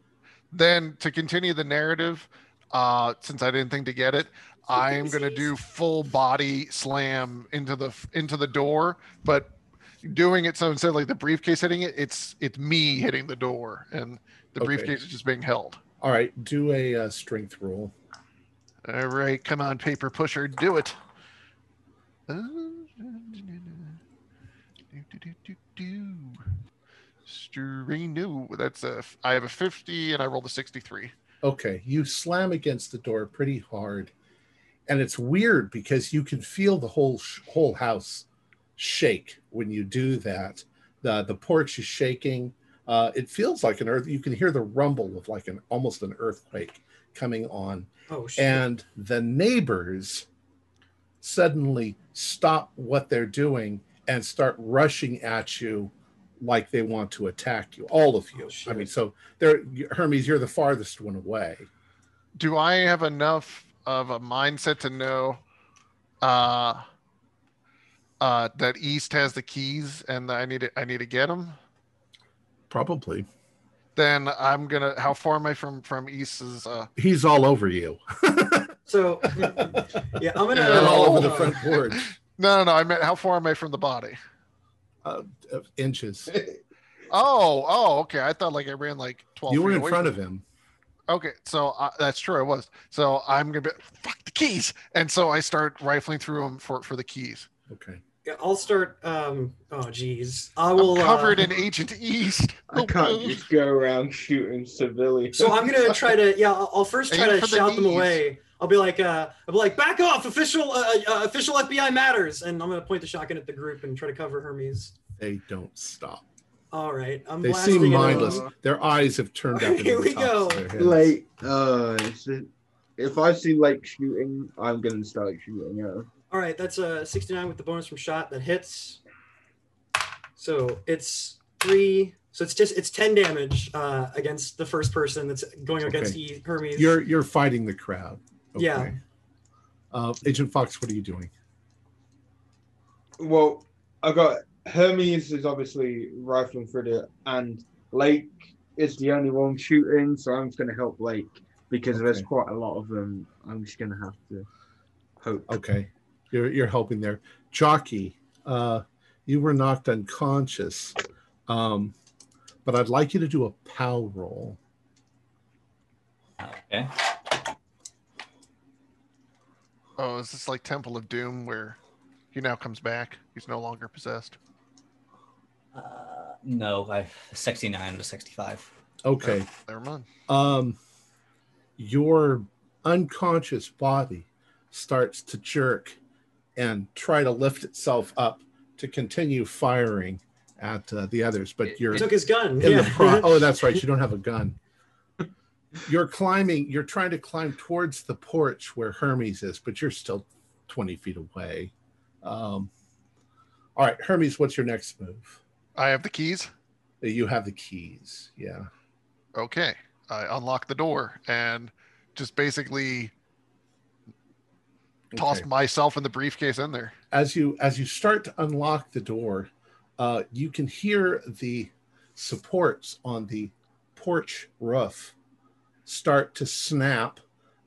then to continue the narrative uh since i didn't think to get it i'm going to do full body slam into the into the door but doing it so instead of like the briefcase hitting it it's it's me hitting the door and the Okay. briefcase is just being held All right, do a uh, strength roll. all right come on paper pusher do it Uh, no that's a i have a 50 and i rolled a 63 Okay, you slam against the door pretty hard, and it's weird because you can feel the whole sh- whole house shake when you do that. the The porch is shaking. Uh, it feels like an earth. You can hear the rumble of like an almost an earthquake coming on, Oh shit. and the neighbors suddenly stop what they're doing and start rushing at you like they want to attack you all of you Oh, i mean so they're hermes you're the farthest one away Do I have enough of a mindset to know uh, uh, that East has the keys and I need to I need to get them? probably Then I'm gonna. How far am I from from East's? Uh, he's all over you So yeah, I'm gonna and all over the front porch no, no, no. I meant how far am I from the body? uh, uh, inches Oh, oh, okay. I thought like I ran like twelve. you were feet in away front of him Okay, so uh, that's true. I was. So I'm gonna be fuck the keys, and so I start rifling through them for for the keys. okay Yeah, I'll start. Um. Oh, geez. I I'm will. covered uh, in Agent East. I can't just go around shooting civilians. So I'm gonna try to. Yeah, I'll, I'll first try Aim to for the shout them away. I'll be like, uh, I'll be like, back off, official, uh, uh, official FBI matters, and I'm gonna point the shotgun at the group and try to cover Hermes. they don't stop All right, I'm they seem mindless over. their eyes have turned up Here we go. of their heads. Like, uh, is it- if I see Lake shooting, I'm gonna start shooting. Yeah. All right, that's a 69 with the bonus from shot that hits. So it's three. So it's just it's 10 damage uh, against the first person that's going against E- Hermes. you're you're fighting the crowd Yeah. uh, agent fox what are you doing Well, I got Hermes is obviously rifling through the, and Lake is the only one shooting, so I'm just gonna help Lake because there's quite a lot of them. I'm just gonna have to hope. Okay, you're you're helping there. Jockey, uh, you were knocked unconscious, um, but I'd like you to do a POW roll. Okay. Oh, is this like Temple of Doom where he now comes back? He's no longer possessed. Uh, no, I 69 to 65. Okay, Never mind. um, your unconscious body starts to jerk and try to lift itself up to continue firing at uh, the others, but you're He took his gun. in yeah. the pro- oh that's right you don't have a gun you're climbing you're trying to climb towards the porch where hermes is but you're still 20 feet away um, all right hermes what's your next move I have the keys. you have the keys yeah Okay. I unlock the door and just basically toss Okay. myself and the briefcase in there. as you as you start to unlock the door uh, you can hear the supports on the porch roof start to snap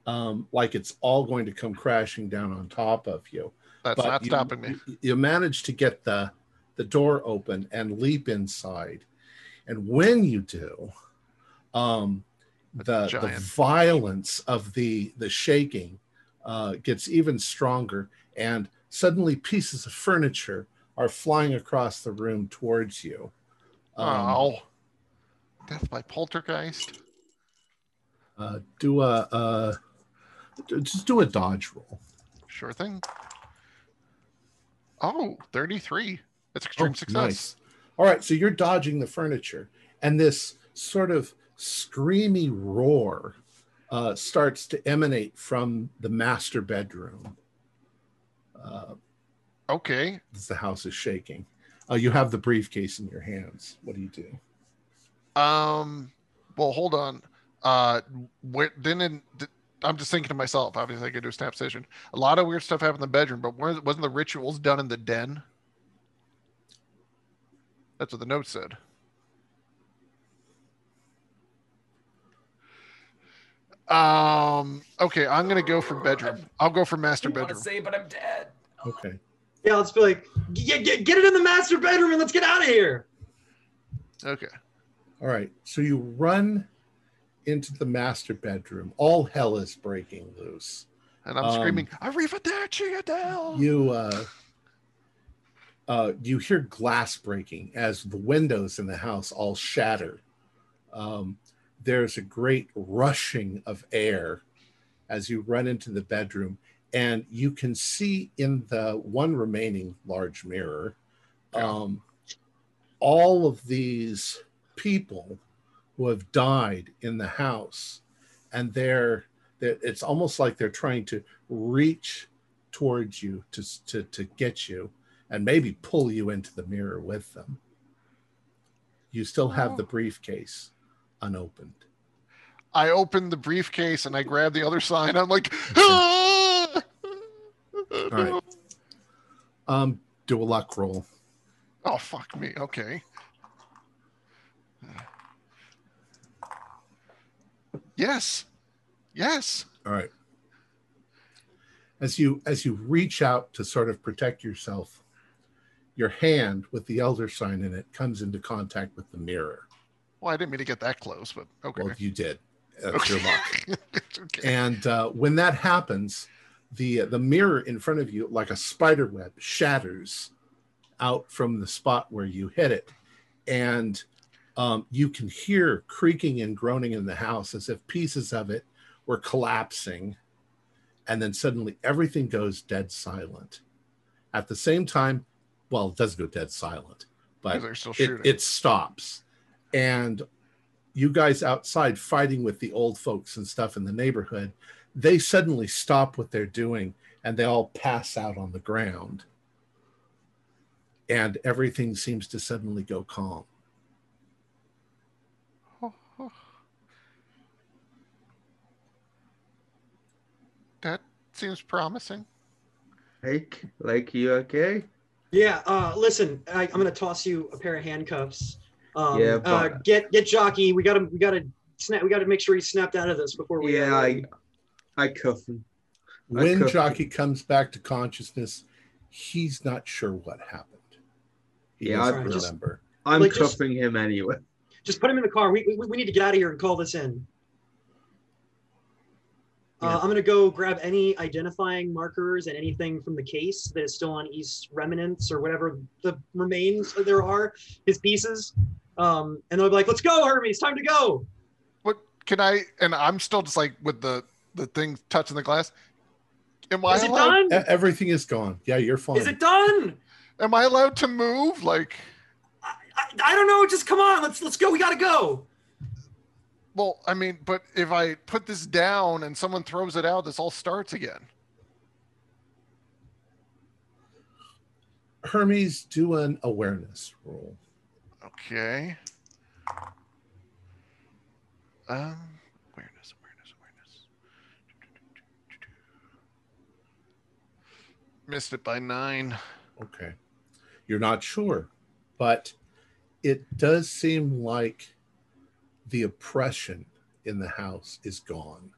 um, like it's all going to come crashing down on top of you That's but not you- stopping me. You, manage to get the the door open and leap inside, and when you do, um, the the violence of the the shaking uh, gets even stronger, and suddenly pieces of furniture are flying across the room towards you. Um, oh. Death by poltergeist. Uh, do a uh, just do a dodge roll. Sure thing. Oh, 33. That's extreme Oh, success. nice. All right, so you're dodging the furniture, and this sort of screamy roar uh, starts to emanate from the master bedroom uh, Okay. as the house is shaking. Uh, you have the briefcase in your hands. What do you do? Um. Well, hold on. Uh, where didn't d- I'm just thinking to myself. Obviously, I could do a snap session. A lot of weird stuff happened in the bedroom, but wasn't the rituals done in the den? That's what the note said. Um. Okay, I'm gonna go for bedroom. I'll go for master I want to bedroom. say, but I'm dead. Okay. Yeah, let's be like, get, get, get it in the master bedroom and let's get out of here. Okay. All right. So you run into the master bedroom. All hell is breaking loose. And I'm Um, screaming, "Arrivederci, Adele!" you uh, uh, you hear glass breaking as the windows in the house all shatter. Um, there's a great rushing of air as you run into the bedroom, and you can see in the one remaining large mirror um, all of these people who have died in the house, and they're, they're it's almost like they're trying to reach towards you to to to get you, and maybe pull you into the mirror with them. You still have the briefcase unopened. I open the briefcase and I grab the other sign. I'm like, "Ah!" All right. Um, do a luck roll. Oh fuck me. Okay. Yes. Yes. All right. As you as you reach out to sort of protect yourself, your hand with the elder sign in it comes into contact with the mirror. Well, I didn't mean to get that close, but okay. Well, you did. That's your luck. okay. And uh, when that happens, the the mirror in front of you, like a spider web, shatters out from the spot where you hit it, and um, you can hear creaking and groaning in the house as if pieces of it were collapsing, and then suddenly everything goes dead silent. At the same time, well, it doesn't go dead silent, but it, it stops. And you guys outside fighting with the old folks and stuff in the neighborhood they suddenly stop what they're doing and they all pass out on the ground. And everything seems to suddenly go calm that seems promising. Like, like you okay? Yeah. Uh, listen, I, I'm gonna toss you a pair of handcuffs. Um, Yeah, uh, get get jockey. We gotta we gotta snap. We gotta make sure he's snapped out of this before we. Yeah, uh, I, I cuff him. I when cuffed jockey comes back to consciousness he's not sure what happened he Yeah, doesn't I- Just- remember I'm Like, just- cuffing him anyway. just put him in the car. We, we, we need to get out of here and call this in. Uh, I'm gonna go grab any identifying markers and anything from the case that is still on East remnants or whatever the remains there are, his pieces. Um, and they'll be like, "Let's go, Hermes! Time to go." What can I? And I'm still just like with the the thing touching the glass. Am I Is it allowed? done? Everything is gone yeah you're fine Is it done? Am I allowed to move? Like, I, I, I don't know. Just come on. Let's let's go. We gotta go. Well, I mean, but if I put this down and someone throws it out, this all starts again. hermes do an awareness roll Okay. Um, awareness, awareness, awareness. Missed it by nine. Okay. You're not sure, but it does seem like the oppression in the house is gone.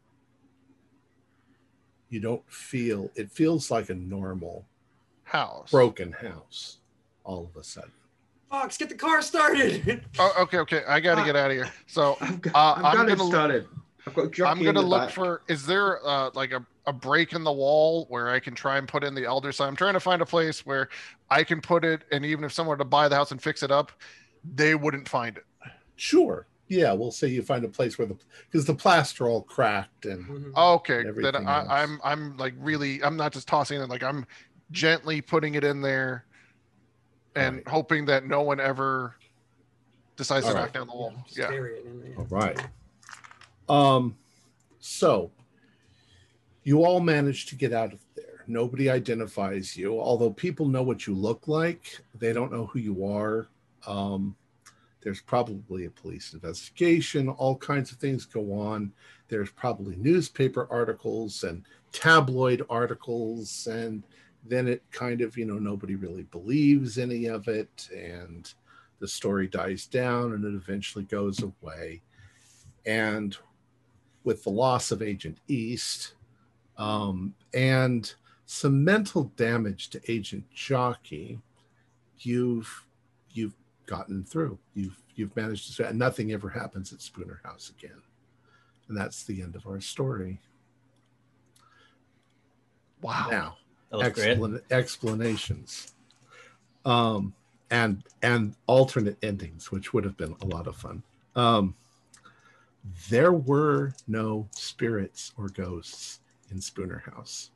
You don't feel it feels like a normal House. broken house all of a sudden. Fox, get the car started. Oh, okay, okay. I got to Uh, get out of here. So I've got, Uh, I've I'm got it gonna- started. I've got I'm gonna look back. for. Is there uh, like a, a break in the wall where I can try and put in the elder sign? I'm trying to find a place where I can put it, and even if someone were to buy the house and fix it up, they wouldn't find it. Sure. Yeah, we'll say you find a place where the because the plaster all cracked and Mhm. Okay, And then I, else. I'm I'm like really I'm not just tossing it like I'm gently putting it in there and Right. hoping that no one ever decides to All knock down the wall. Just Yeah. it in. All right. Um, so you all managed to get out of there. Nobody identifies you, although people know what you look like. They don't know who you are. Um, there's probably a police investigation. All kinds of things go on. There's probably newspaper articles and tabloid articles, and then it kind of, you know, nobody really believes any of it, and the story dies down, and it eventually goes away and with the loss of Agent East um, and some mental damage to Agent Jockey, you've gotten through. You've you've managed to. And nothing ever happens at Spooner House again, and that's the end of our story. Wow. Now, That explan- explanations, um, and and alternate endings, which would have been a lot of fun. Um, there were no spirits or ghosts in Spooner House.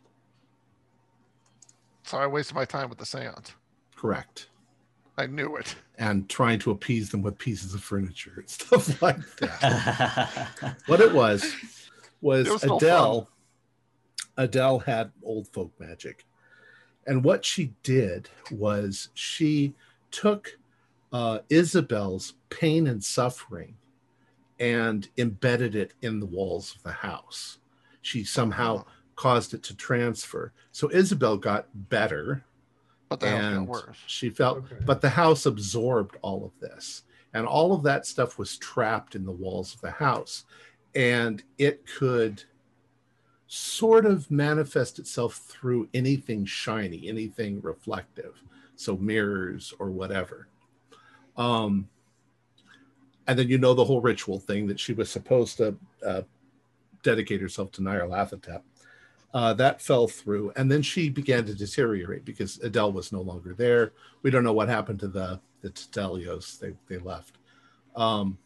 So I wasted my time with the seance. Correct. I knew it. and trying to appease them with pieces of furniture and stuff like that. what it was was It was no Adele. Adele had old folk magic, and what she did was she took uh, Isabel's pain and suffering and embedded it in the walls of the house. She somehow caused it to transfer. So Isabel got better But the house got and worse. she felt Okay. but the house absorbed all of this and all of that stuff was trapped in the walls of the house and it could sort of manifest itself through anything shiny anything reflective so mirrors or whatever um and then you know the whole ritual thing that she was supposed to uh, dedicate herself to Nyarlathotep. Uh, that fell through, and then she began to deteriorate because Adele was no longer there. We don't know what happened to the the Tedelios; they they left. Um,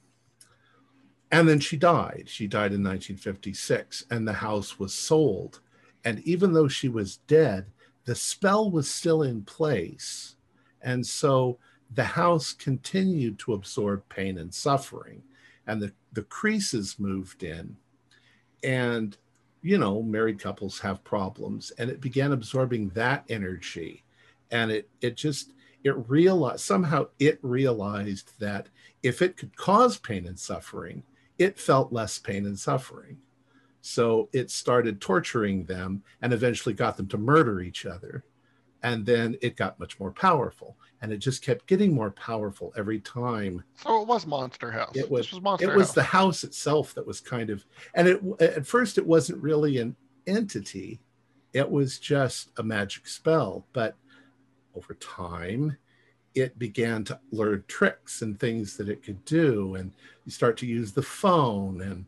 and then she died. She died in 1956, and the house was sold. And even though she was dead, the spell was still in place, and so the house continued to absorb pain and suffering. And the the creases moved in, and you know, married couples have problems, and it began absorbing that energy, and it it just it realized somehow it realized that if it could cause pain and suffering, it felt less pain and suffering. So it started torturing them and eventually got them to murder each other. And then it got much more powerful. And it just kept getting more powerful every time So it was Monster House. It was- was Monster it was House. the house itself that was kind of and it at first it wasn't really an entity it was just a magic spell but over time it began to learn tricks and things that it could do and you start to use the phone and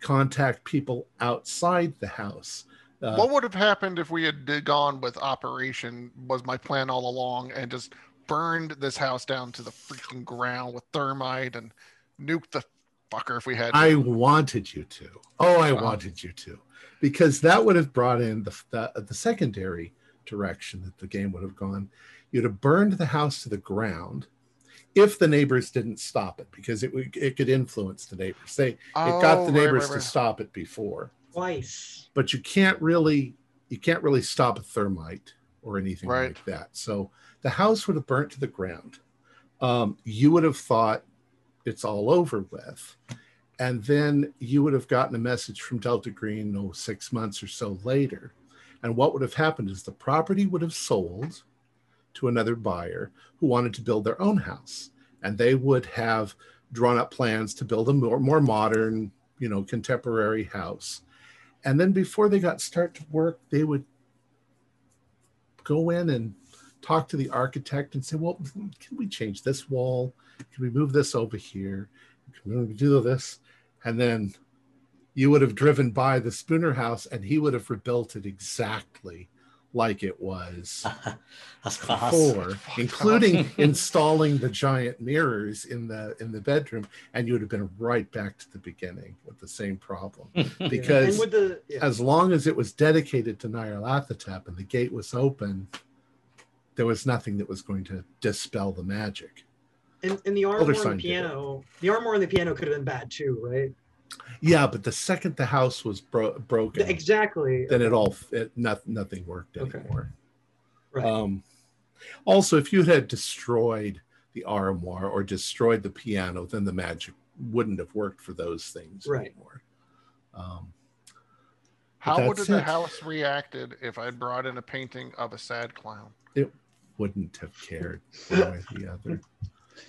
contact people outside the house uh, what would have happened if we had gone with Operation? Was my plan all along, and just burned this house down to the freaking ground with thermite and nuked the fucker if we had. to? I wanted you to. Oh, I Wow. wanted you to, because that would have brought in the, the the secondary direction that the game would have gone. You'd have burned the house to the ground if the neighbors didn't stop it, because it would it could influence the neighbors. They it got Oh, the right, neighbors right, to stop it before, Twice. but you can't really you can't really stop a thermite or anything Right. like that. So the house would have burnt to the ground. Um, you would have thought it's all over with. And then you would have gotten a message from Delta Green, oh, six months or so later. And what would have happened is the property would have sold to another buyer who wanted to build their own house. And they would have drawn up plans to build a more, more modern, you know, contemporary house. And then before they got start to work, they would go in and talk to the architect and say, well, can we change this wall? Can we move this over here? Can we do this? And then you would have driven by the Spooner house and he would have rebuilt it exactly like it was That's class. before, including installing the giant mirrors in the in the bedroom, and you would have been right back to the beginning with the same problem. Because with the yeah. as long as it was dedicated to Nyarlathotep and the gate was open, there was nothing that was going to dispel the magic. and, and the Elder armor Sign and the did piano, the armor and the piano could have been bad too, right? Yeah, but the second the house was bro- broken, Exactly. then it all it, not, nothing worked Okay. anymore. Right. Um, also, if you had destroyed the armoire or destroyed the piano, then the magic wouldn't have worked for those things Right. anymore. Um, How would that's the house reacted if I brought in a painting of a sad clown? Wouldn't have cared one way or the other.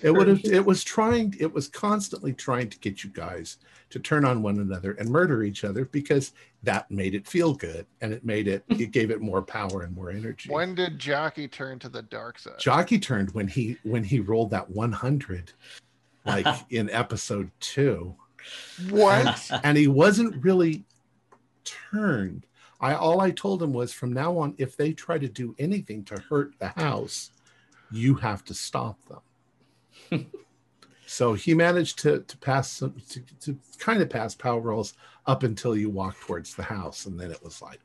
It would have. It was trying. It was constantly trying to get you guys to turn on one another and murder each other because that made it feel good and it made it. It gave it more power and more energy. When did Jockey turn to the dark side? Jockey turned when he when he rolled that 100, like in episode two, what? and he wasn't really turned. I all I told him was from now on, if they try to do anything to hurt the house, you have to stop them. so he managed to to pass some to, to kind of pass power rolls up until you walk towards the house, and then it was like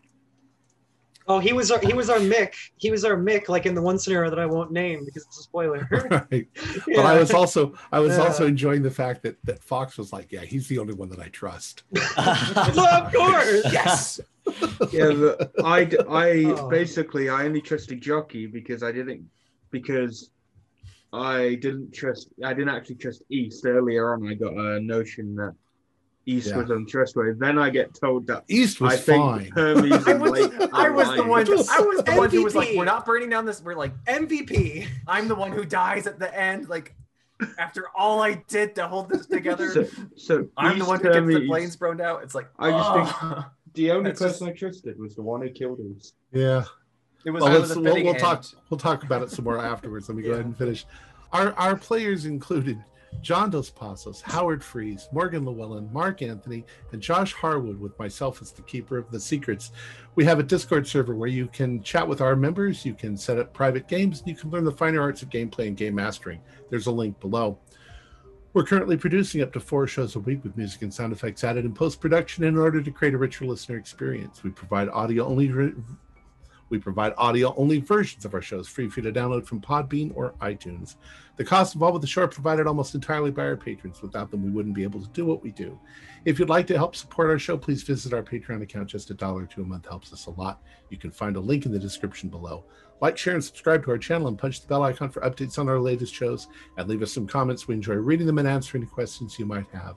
Oh, he was our he was our Mick. He was our Mick, like in the one scenario that I won't name because it's a spoiler. right. But I was also I was Yeah. also enjoying the fact that that Fox was like, yeah, he's the only one that I trust. of course. Yes. Yeah, but I, d- I Oh. basically I only trusted Jockey because I didn't because I didn't trust I didn't actually trust East earlier on. I got a notion that East Yeah. was untrustworthy. Then I get told that East was I think fine. Hermes I and was, Blake I was the lying. one. I was the one who was like, "We're not burning down this." We're like, MVP. I'm the one who dies at the end. Like, after all I did to hold this together, So, so I'm the one who gets the planes burned out. It's like, I just think-. The only That's just- person I trusted was the one who killed us. Yeah. it was. Well, was let's, we'll, we'll talk. We'll talk about it some more afterwards. Let me go ahead and finish. Our our players included John Dos Passos, Howard Freeze, Morgan Llewellyn, Mark Anthony, and Josh Harwood. With myself as the keeper of the secrets. We have a Discord server where you can chat with our members. You can set up private games. And you can learn the finer arts of gameplay and game mastering. There's a link below. We're currently producing up to four shows a week with music and sound effects added in post production in order to create a richer listener experience. We provide audio only we provide audio only versions of our shows free for you to download from Podbean or iTunes. The costs involved with the show are provided almost entirely by our patrons. Without them, we wouldn't be able to do what we do. If you'd like to help support our show, please visit our Patreon account. Just a dollar two a month helps us a lot. You can find a link in the description below. Like, share, and subscribe to our channel and punch the bell icon for updates on our latest shows. And leave us some comments. We enjoy reading them and answering any questions you might have.